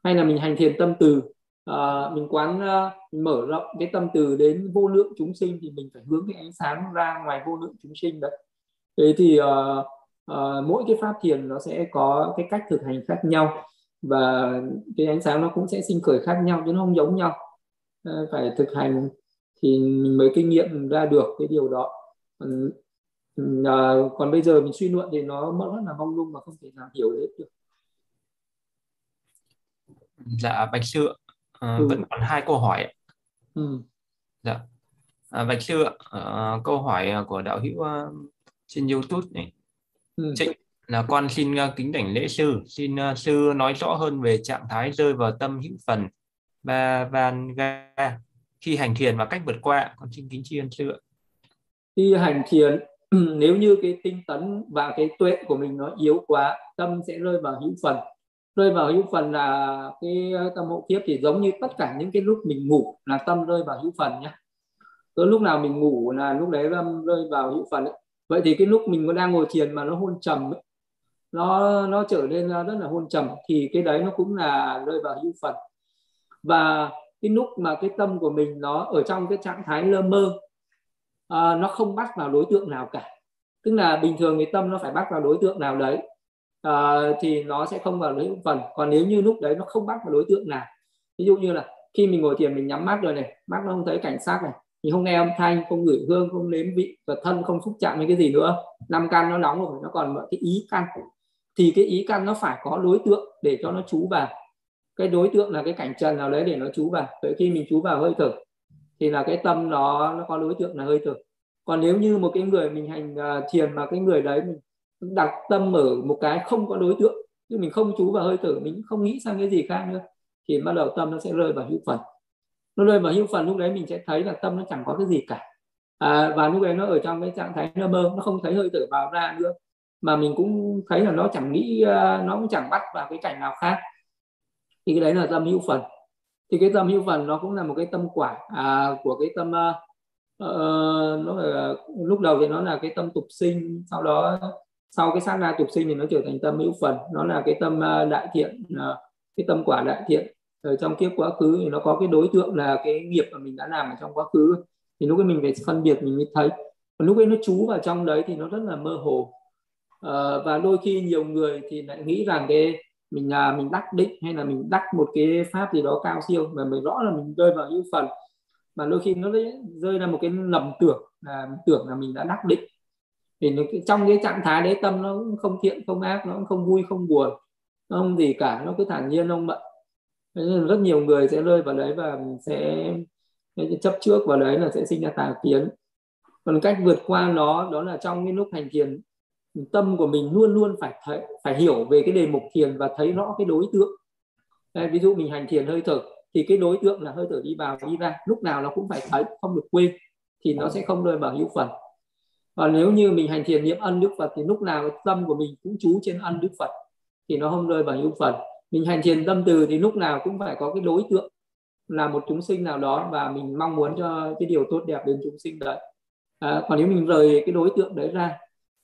Hay là mình hành thiền tâm từ à, mình quán uh, mình mở rộng cái tâm từ đến vô lượng chúng sinh thì mình phải hướng cái ánh sáng ra ngoài vô lượng chúng sinh đấy. Thế thì uh, uh, mỗi cái pháp thiền nó sẽ có cái cách thực hành khác nhau và cái ánh sáng nó cũng sẽ sinh khởi khác nhau chứ nó không giống nhau. Ờ, phải thực hành thì mình mới kinh nghiệm ra được cái điều đó. Còn, ừ, à, còn bây giờ mình suy luận thì nó rất là mong lung mà không thể nào hiểu hết được dạ bạch sư à, ừ. vẫn còn hai câu hỏi ừ. dạ. À, bạch sư à, câu hỏi của đạo hữu uh, trên youtube này. Ừ. Trịnh là con xin uh, kính đảnh lễ sư. Xin uh, sư nói rõ hơn về trạng thái rơi vào tâm hữu phần và van ga khi hành thiền và cách vượt qua con xin kính tri ân sư khi hành thiền <clears throat> nếu như cái tinh tấn và cái tuệ của mình nó yếu quá tâm sẽ rơi vào hữu phần rơi vào hữu phần là cái ờ, tâm hộ kiếp thì giống như tất cả những cái lúc mình ngủ là tâm rơi vào hữu phần nhé tới lúc nào mình ngủ là lúc đấy tâm rơi vào hữu phần ấy. vậy thì cái lúc mình đang ngồi thiền mà nó hôn trầm ấy, nó nó trở nên ờ, rất là hôn trầm thì cái đấy nó cũng là rơi vào hữu phần. Và cái lúc mà cái tâm của mình nó ở trong cái trạng thái lơ mơ à, nó không bắt vào đối tượng nào cả. Tức là bình thường cái tâm nó phải bắt vào đối tượng nào đấy uh, thì nó sẽ không vào hữu phần. Còn nếu như lúc đấy nó không bắt vào đối tượng nào ví dụ như là khi mình ngồi thiền mình nhắm mắt rồi này mắt nó không thấy cảnh sát này mình không nghe âm thanh không ngửi hương không nếm vị và thân không xúc chạm với cái gì nữa. Năm căn nó nóng rồi nó còn cái ý căn. Thì cái ý căn nó phải có đối tượng để cho nó chú vào. Cái đối tượng là cái cảnh trần nào đấy để nó chú vào. Vậy khi mình chú vào hơi thở thì là cái tâm nó nó có đối tượng là hơi thở. Còn nếu như một cái người mình hành uh, thiền mà cái người đấy mình đặt tâm ở một cái không có đối tượng chứ mình không chú vào hơi thở mình không nghĩ sang cái gì khác nữa thì bắt đầu tâm nó sẽ rơi vào hữu phần. Nó rơi vào hữu phần lúc đấy mình sẽ thấy là tâm nó chẳng có cái gì cả. À, và lúc đấy nó ở trong cái trạng thái nơ mơ nó không thấy hơi thở vào ra nữa mà mình cũng thấy là nó chẳng nghĩ à, nó cũng chẳng bắt vào cái cảnh nào khác. Thì cái đấy là tâm hữu phần. Thì cái tâm hữu phần nó cũng là một cái tâm quả à, của cái tâm uh, nó là lúc đầu thì nó là cái tâm tục sinh sau đó sau cái sát na tục sinh thì nó trở thành tâm hữu phần. Nó là cái tâm ờ, đại thiện ờ, cái tâm quả đại thiện. Ở trong kiếp quá khứ thì nó có cái đối tượng là cái nghiệp mà mình đã làm ở trong quá khứ. Thì lúc ấy mình phải phân biệt mình mới thấy. Còn lúc ấy nó trú vào trong đấy thì nó rất là mơ hồ. À, và đôi khi nhiều người thì lại nghĩ rằng cái mình là mình đắc định hay là mình đắc một cái pháp gì đó cao siêu mà mình rõ là mình rơi vào hữu phần. Mà đôi khi nó rơi ra một cái lầm tưởng là tưởng là mình đã đắc định thì nó, trong cái trạng thái đấy tâm nó cũng không thiện không ác nó cũng không vui không buồn nó không gì cả nó cứ thản nhiên không mận nên rất nhiều người sẽ rơi vào đấy và sẽ chấp trước vào đấy là sẽ sinh ra tà kiến. Còn cách vượt qua nó đó là trong cái lúc hành thiền tâm của mình luôn luôn phải thấy, phải hiểu về cái đề mục thiền và thấy rõ cái đối tượng. Đây, ví dụ mình hành thiền hơi thở thì cái đối tượng là hơi thở đi vào đi ra lúc nào nó cũng phải thấy không được quên thì nó sẽ không rơi vào hữu phần và nếu như mình hành thiền niệm ân đức phật thì lúc nào tâm của mình cũng trú trên ân đức phật thì nó không rơi vào hữu phần. Mình hành thiền tâm từ thì lúc nào cũng phải có cái đối tượng là một chúng sinh nào đó và mình mong muốn cho cái điều tốt đẹp đến chúng sinh đấy. À, còn nếu mình rời cái đối tượng đấy ra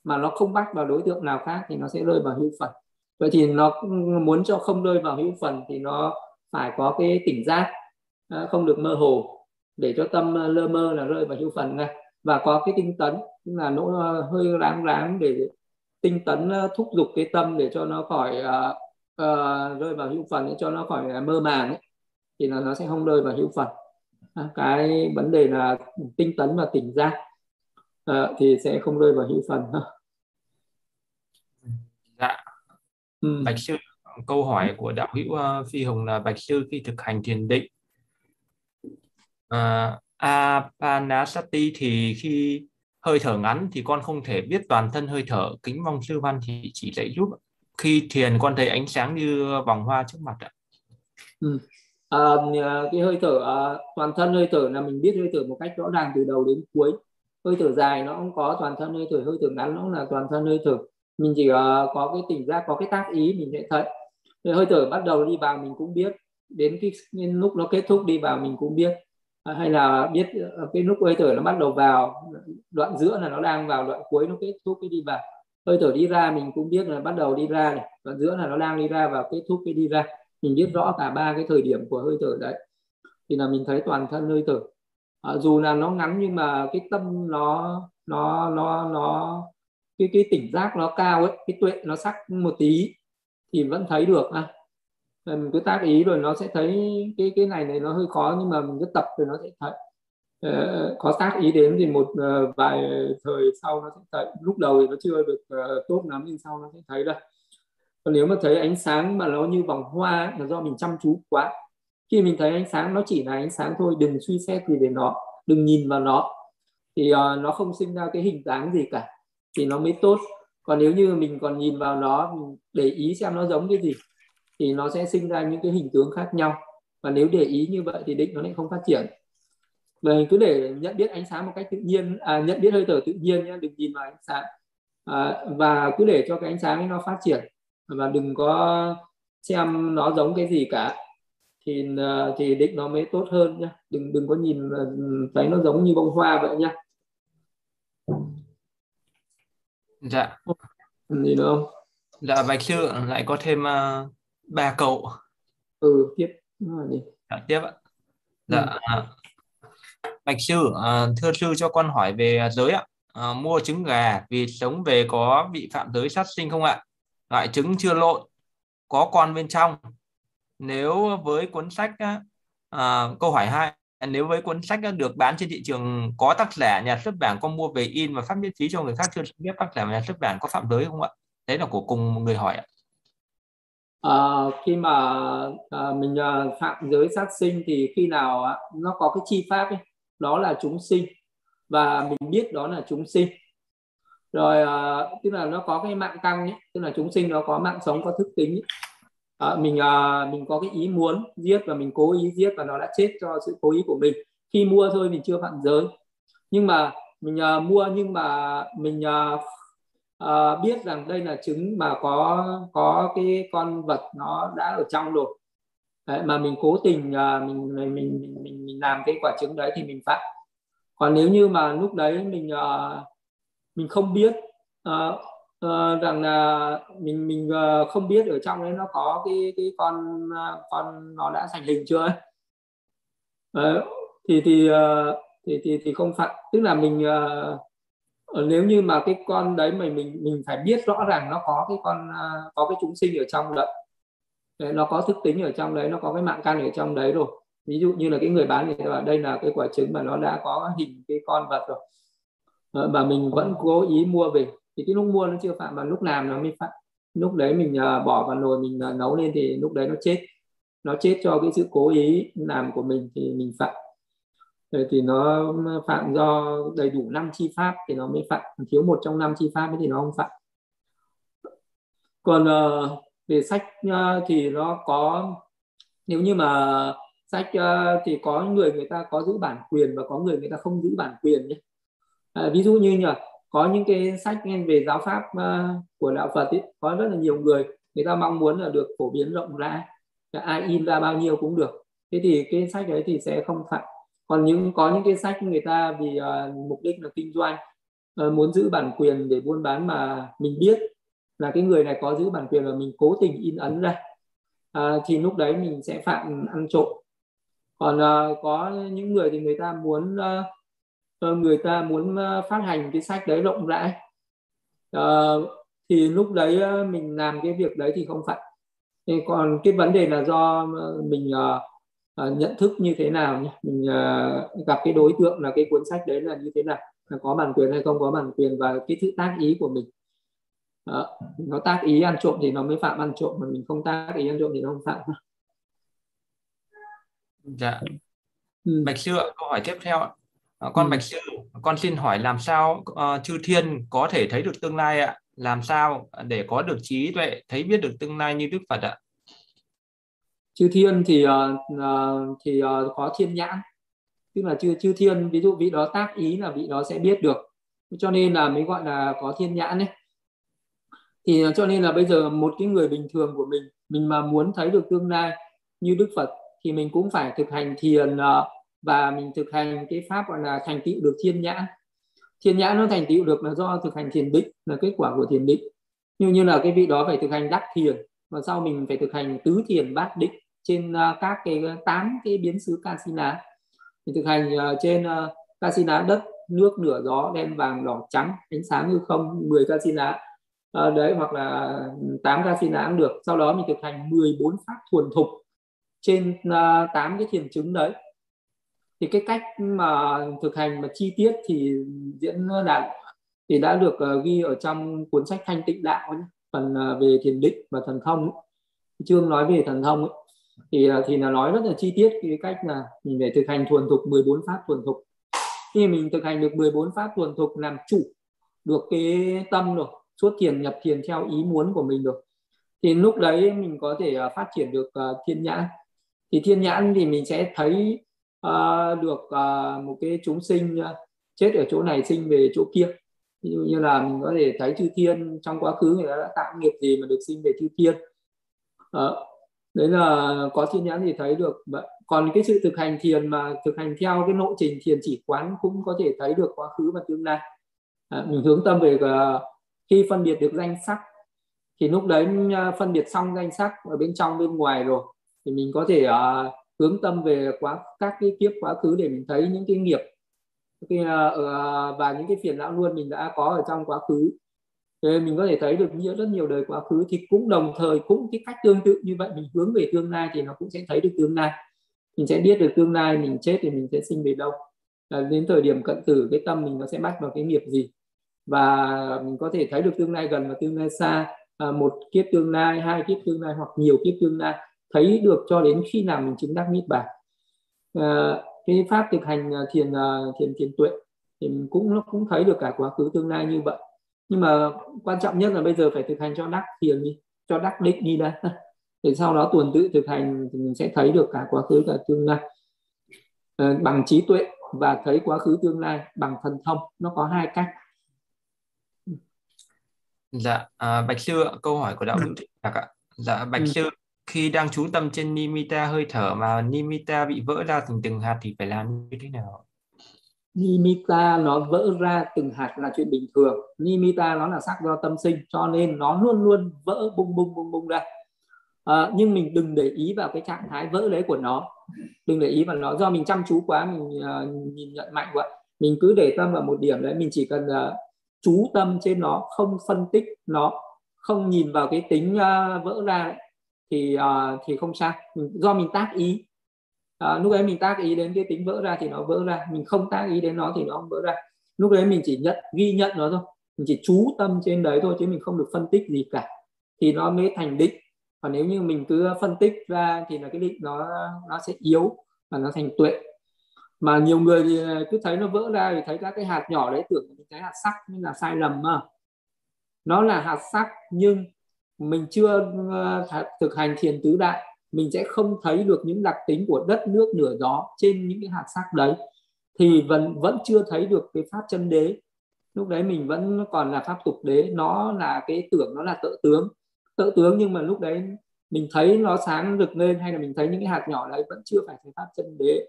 mà nó không bắt vào đối tượng nào khác thì nó sẽ rơi vào hữu phần. Vậy thì nó muốn cho không rơi vào hữu phần thì nó phải có cái tỉnh giác à, không được mơ hồ để cho tâm à, lơ mơ là rơi vào hữu phần ngay và có cái tinh tấn tức là nó hơi ráng ráng để tinh tấn thúc giục cái tâm để cho nó khỏi uh, uh, rơi vào hữu phần cho nó khỏi mơ màng ấy, thì là nó sẽ không rơi vào hữu phần. Cái vấn đề là tinh tấn và tỉnh giác uh, thì sẽ không rơi vào hữu phần. Dạ. Ừ. bạch sư câu hỏi của đạo hữu uh, phi hồng là bạch sư khi thực hành thiền định uh, apanasati thì khi hơi thở ngắn thì con không thể biết toàn thân hơi thở kính mong sư văn thì chỉ dạy giúp khi thiền con thấy ánh sáng như vòng hoa trước mặt ạ. Ừ. À, à, cái hơi thở à, toàn thân hơi thở là mình biết hơi thở một cách rõ ràng từ đầu đến cuối. Hơi thở dài nó cũng có toàn thân hơi thở hơi thở ngắn nó cũng là toàn thân hơi thở. Mình chỉ uh, có cái tỉnh giác có cái tác ý mình sẽ thấy. Hơi thở bắt đầu đi vào mình cũng biết đến cái lúc nó kết thúc đi vào mình cũng biết. À, hay là biết ờ, cái lúc hơi thở nó bắt đầu vào đoạn giữa là nó đang vào đoạn cuối nó kết thúc cái đi vào. Hơi thở đi ra mình cũng biết là bắt đầu đi ra này đoạn giữa là nó đang đi ra và kết thúc cái đi ra. Mình biết rõ cả ba cái thời điểm của hơi thở đấy. Thì là mình thấy toàn thân hơi thở. À, dù là nó ngắn nhưng mà cái tâm nó nó nó nó cái cái tỉnh giác nó cao ấy cái tuệ nó sắc một tí thì vẫn thấy được à. Ờ, mình cứ tác ý rồi nó sẽ thấy cái cái này này nó hơi khó nhưng mà mình cứ tập rồi nó sẽ thấy. Uh, có tác ý đến thì một uh, vài thời sau nó sẽ thấy. Lúc đầu thì nó chưa được uh, tốt lắm nhưng sau nó sẽ thấy đây còn nếu mà thấy ánh sáng mà nó như vòng hoa là do mình chăm chú quá khi mình thấy ánh sáng nó chỉ là ánh sáng thôi đừng suy xét gì về nó đừng nhìn vào nó thì uh, nó không sinh ra cái hình dáng gì cả thì nó mới tốt. Còn nếu như mình còn nhìn vào nó mình để ý xem nó giống cái gì thì nó sẽ sinh ra những cái hình tướng khác nhau. Và nếu để ý như vậy thì định nó lại không phát triển. Mình cứ để nhận biết ánh sáng một cách tự nhiên à, nhận biết hơi thở tự nhiên nhé đừng nhìn vào ánh sáng. À, và cứ để cho cái ánh sáng ấy nó phát triển. Và đừng có xem nó giống cái gì cả. Thì à, thì định nó mới tốt hơn nhé đừng đừng có nhìn à, thấy nó giống như bông hoa vậy nhá. Dạ. Nữa không? Dạ bạch sư lại có thêm uh, ba câu ừ tiếp dạ, tiếp ạ dạ ừ. Bạch sư, uh, thưa sư cho con hỏi về giới ạ. Uh, mua trứng gà, vịt sống về có bị phạm giới sát sinh không ạ? Loại trứng chưa lộn, có con bên trong. Nếu với cuốn sách, uh, câu hỏi hai, nếu với cuốn sách được bán trên thị trường có tác giả nhà xuất bản có mua về in và phát miễn phí cho người khác chưa biết tác giả nhà xuất bản có phạm giới không ạ? Đấy là của cùng người hỏi ạ. À, khi mà à, mình à, phạm giới sát sinh thì khi nào à, nó có cái chi pháp ấy, đó là chúng sinh. Và mình biết đó là chúng sinh. Rồi à, tức là nó có cái mạng căng ấy, tức là chúng sinh nó có mạng sống có thức tính ấy. à, mình à, mình có cái ý muốn giết và mình cố ý giết và nó đã chết cho sự cố ý của mình. Khi mua thôi mình chưa phạm giới. Nhưng mà mình à, mua nhưng mà mình à, à, biết rằng đây là trứng mà có có cái con vật nó đã ở trong rồi Đấy, mà mình cố tình à, mình, mình mình mình mình làm cái quả trứng đấy thì mình phạm còn nếu như mà lúc đấy mình uh, mình không biết uh, uh, rằng là mình mình uh, không biết ở trong đấy nó có cái cái con uh, con nó đã thành hình chưa ấy. thì thì, uh, thì thì thì không phạm. tức là mình uh, Ờ, nếu như mà cái con đấy mình mình mình phải biết rõ ràng nó có cái con à, có cái chúng sinh ở trong đấy nó có thức tính ở trong đấy, nó có cái mạng căn ở trong đấy rồi. Ví dụ như là cái người bán người ta bảo đây là cái quả trứng mà nó đã có hình cái con vật rồi. Ờ, mà mình vẫn cố ý mua về. Thì cái lúc mua nó chưa phạm, mà lúc làm nó mới phạm. Lúc đấy mình à, bỏ vào nồi mình à, nấu lên thì lúc đấy nó chết. Nó chết cho cái sự cố ý làm của mình thì mình phạm thì nó phạm do đầy đủ năm chi pháp thì nó mới phạm. Thiếu một trong năm chi pháp thì nó không phạm. Còn uh, về sách uh, thì nó có nếu như mà sách uh, thì có người người ta có giữ bản quyền và có người người ta không giữ bản quyền nhé. À, ví dụ như là có những cái sách về giáo pháp uh, của đạo Phật ấy, có rất là nhiều người người ta mong muốn là được phổ biến rộng rãi. Ai in ra bao nhiêu cũng được. Thế thì cái sách đấy thì sẽ không phạm còn những có những cái sách người ta vì uh, mục đích là kinh doanh uh, muốn giữ bản quyền để buôn bán mà mình biết là cái người này có giữ bản quyền và mình cố tình in ấn ra uh, thì lúc đấy mình sẽ phạm ăn trộm. Còn uh, có những người thì người ta muốn uh, người ta muốn uh, phát hành cái sách đấy rộng rãi. Uh, thì lúc đấy uh, mình làm cái việc đấy thì không phải. Còn cái vấn đề là do mình uh, uh, nhận thức như thế nào nhé mình uh, gặp cái đối tượng là cái cuốn sách đấy là như thế nào là có bản quyền hay không có bản quyền và cái sự tác ý của mình đó. nó tác ý ăn trộm thì nó mới phạm ăn trộm mà mình không tác ý ăn trộm thì nó không phạm Dạ. Ừ. Bạch sư câu hỏi tiếp theo con ừ. Bạch sư, con xin hỏi làm sao uh, chư thiên có thể thấy được tương lai ạ? Làm sao để có được trí tuệ thấy biết được tương lai như Đức Phật ạ? Chư thiên thì uh, thì uh, có thiên nhãn, tức là chư chư thiên ví dụ vị đó tác ý là vị đó sẽ biết được, cho nên là mới gọi là có thiên nhãn đấy. Thì cho nên là bây giờ một cái người bình thường của mình, mình mà muốn thấy được tương lai như Đức Phật thì mình cũng phải thực hành thiền và mình thực hành cái pháp gọi là thành tựu được thiên nhãn. Thiên nhãn nó thành tựu được là do thực hành thiền định là kết quả của thiền định. Như như là cái vị đó phải thực hành đắc thiền và sau mình phải thực hành tứ thiền bát định trên ờ, các cái ờ, tám cái biến xứ casina. Mình thực hành ờ, trên casina đất nước lửa gió đen vàng đỏ trắng ánh sáng như không 10 casina. Đấy hoặc là ừ, 8 casina cũng được. Sau đó mình thực hành 14 pháp thuần thục trên uh, 8 cái thiền chứng đấy. Thì cái cách mà thực hành mà chi tiết thì diễn đạt thì đã được uh, ghi ở trong cuốn sách thanh tịnh đạo ấy, phần uh, về thiền định và thần thông ấy. chương nói về thần thông ấy thì à, thì là nói rất là chi tiết cái cách là mình phải thực hành thuần thục 14 pháp thuần thục. Khi mình thực hành được 14 pháp thuần thục làm chủ được cái tâm rồi xuất thiền nhập thiền theo ý muốn của mình được thì lúc đấy mình có thể à, phát triển được uh, thiên nhãn. Thì thiên nhãn thì mình sẽ thấy uh, được uh, một cái chúng sinh uh, chết ở chỗ này sinh về chỗ kia. Ví dụ như là mình có thể thấy chư thiên trong quá khứ người ta đã tạo nghiệp gì mà được sinh về chư thiên. Uh, đấy là có thiên nhãn thì thấy được. Còn cái sự thực hành thiền mà thực hành theo cái nội trình thiền chỉ quán cũng có thể thấy được quá khứ và tương lai. À, mình hướng tâm về uh, khi phân biệt được danh sắc thì lúc đấy à, phân biệt xong danh sắc ở bên trong bên ngoài rồi thì mình có thể uh, hướng tâm về quá các cái kiếp quá khứ để mình thấy những cái nghiệp cái, uh, và những cái phiền não luôn mình đã có ở trong quá khứ thế mình có thể thấy được nhiều rất nhiều đời quá khứ thì cũng đồng thời cũng cái cách tương tự như vậy. Mình hướng về tương lai thì nó cũng sẽ thấy được tương lai. Mình sẽ biết được tương lai mình chết thì mình sẽ sinh về đâu. À, đến thời điểm cận tử cái tâm mình nó sẽ bắt vào cái nghiệp gì. Và mình có thể thấy được tương lai gần và tương lai xa. À, một kiếp tương lai hai kiếp tương lai hoặc nhiều kiếp tương lai. Thấy được cho đến khi nào mình chứng đắc niết bàn. À, cái pháp thực hành à, thiền à, thiền thiền tuệ thì mình cũng nó cũng thấy được cả quá khứ tương lai như vậy nhưng mà quan trọng nhất là bây giờ phải thực hành cho đắc thiền đi cho đắc định đi đã. <laughs> Thì sau đó tuần tự thực hành thì mình sẽ thấy được cả quá khứ và tương lai. À, bằng trí tuệ và thấy quá khứ tương lai bằng thần thông nó có hai cách. Dạ à, bạch sư câu hỏi của đạo hữu thị ạ. Dạ bạch ừ. sư khi đang chú tâm trên nimitta hơi thở mà nimitta bị vỡ ra thành từng hạt thì phải làm như thế nào nimitta nó vỡ ra từng hạt là chuyện bình thường. Nimitta nó là sắc do tâm sinh cho nên nó luôn luôn vỡ bung bung bung bung ra. À, nhưng mình đừng để ý vào cái trạng thái vỡ đấy của nó. Đừng để ý vào nó. Do mình chăm chú quá mình uh, nhìn nhận mạnh quá mình cứ để tâm vào một điểm đấy. Mình chỉ cần uh, chú tâm trên nó không phân tích nó không nhìn vào cái tính uh, vỡ ra đấy, thì uh, thì không sao. Do mình tác ý à, lúc đấy mình tác ý đến cái tính vỡ ra thì nó vỡ ra mình không tác ý đến nó thì nó không vỡ ra. Lúc đấy mình chỉ nhận ghi nhận nó thôi mình chỉ chú tâm trên đấy thôi chứ mình không được phân tích gì cả. Thì nó mới thành định. Còn nếu như mình cứ phân tích ra thì là cái định nó nó sẽ yếu và nó thành tuệ. Mà nhiều người thì à, cứ thấy nó vỡ ra thì thấy các cái hạt nhỏ đấy tưởng mình thấy hạt sắc nhưng là sai lầm mà. Nó là hạt sắc nhưng mình chưa à, thực hành thiền tứ đại mình sẽ không thấy được những đặc tính của đất nước nửa gió trên những cái hạt sắc đấy. Thì vẫn vẫn chưa thấy được cái pháp chân đế. Lúc đấy mình vẫn còn là pháp tục đế nó là cái tưởng nó là tự tướng. Tự tướng nhưng mà lúc đấy mình thấy nó sáng rực lên hay là mình thấy những cái hạt nhỏ đấy vẫn chưa phải thấy pháp chân đế.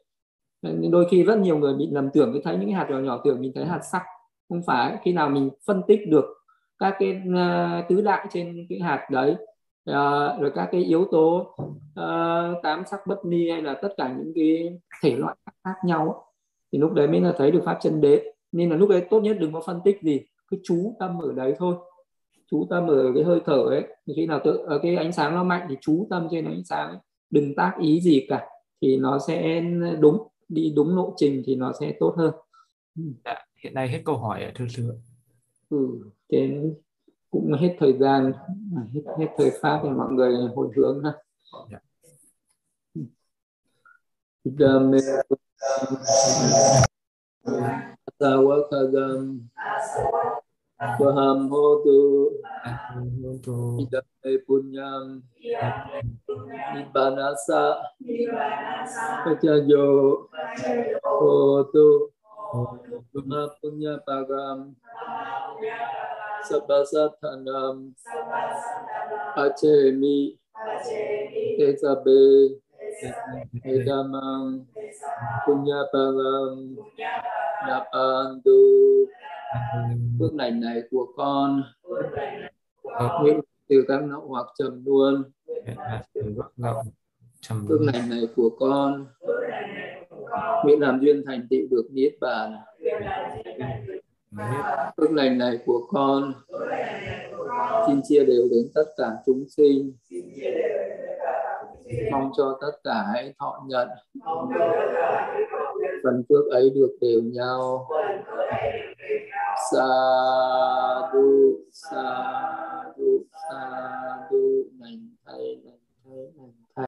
Nên đôi khi rất nhiều người bị lầm tưởng cứ thấy những cái hạt nhỏ nhỏ tưởng mình thấy hạt sắc không phải khi nào mình phân tích được các cái uh, tứ đại trên cái hạt đấy uh, rồi các cái yếu tố uh, tám sắc bất ni hay là tất cả những cái thể loại khác nhau thì lúc đấy mới là thấy được pháp chân đế. Nên là lúc đấy tốt nhất đừng có phân tích gì cứ chú tâm ở đấy thôi. Chú tâm ở cái hơi thở ấy. Thì khi nào tự ở cái ánh sáng nó mạnh thì chú tâm trên ánh sáng ấy. đừng tác ý gì cả thì nó sẽ đúng. Đi đúng lộ trình thì nó sẽ tốt hơn. Dạ, hiện nay hết câu hỏi thưa sư ừ, trên cũng hết thời gian hết, hết thời pháp thì mọi người hồi hướng ha. Dạ. Dame Sawakagam Vaham hotu Idame punyam Nibbanasa Pacayo Hotu Maha punya pagam Sabbasatanam Acemi Esabe Edamang Punyapalam Napandu. Phước lành này của con. Nguyện từ các nậu hoặc trầm luôn. Phước lành này của con. Nguyện làm duyên thành tựu được Niết Bàn. Phước lành này của con xin chia đều đến tất cả chúng sinh. Mong cho tất cả hãy thọ nhận phần phước ấy được đều nhau. Sa du sa du sa du lành thay lành thay, lành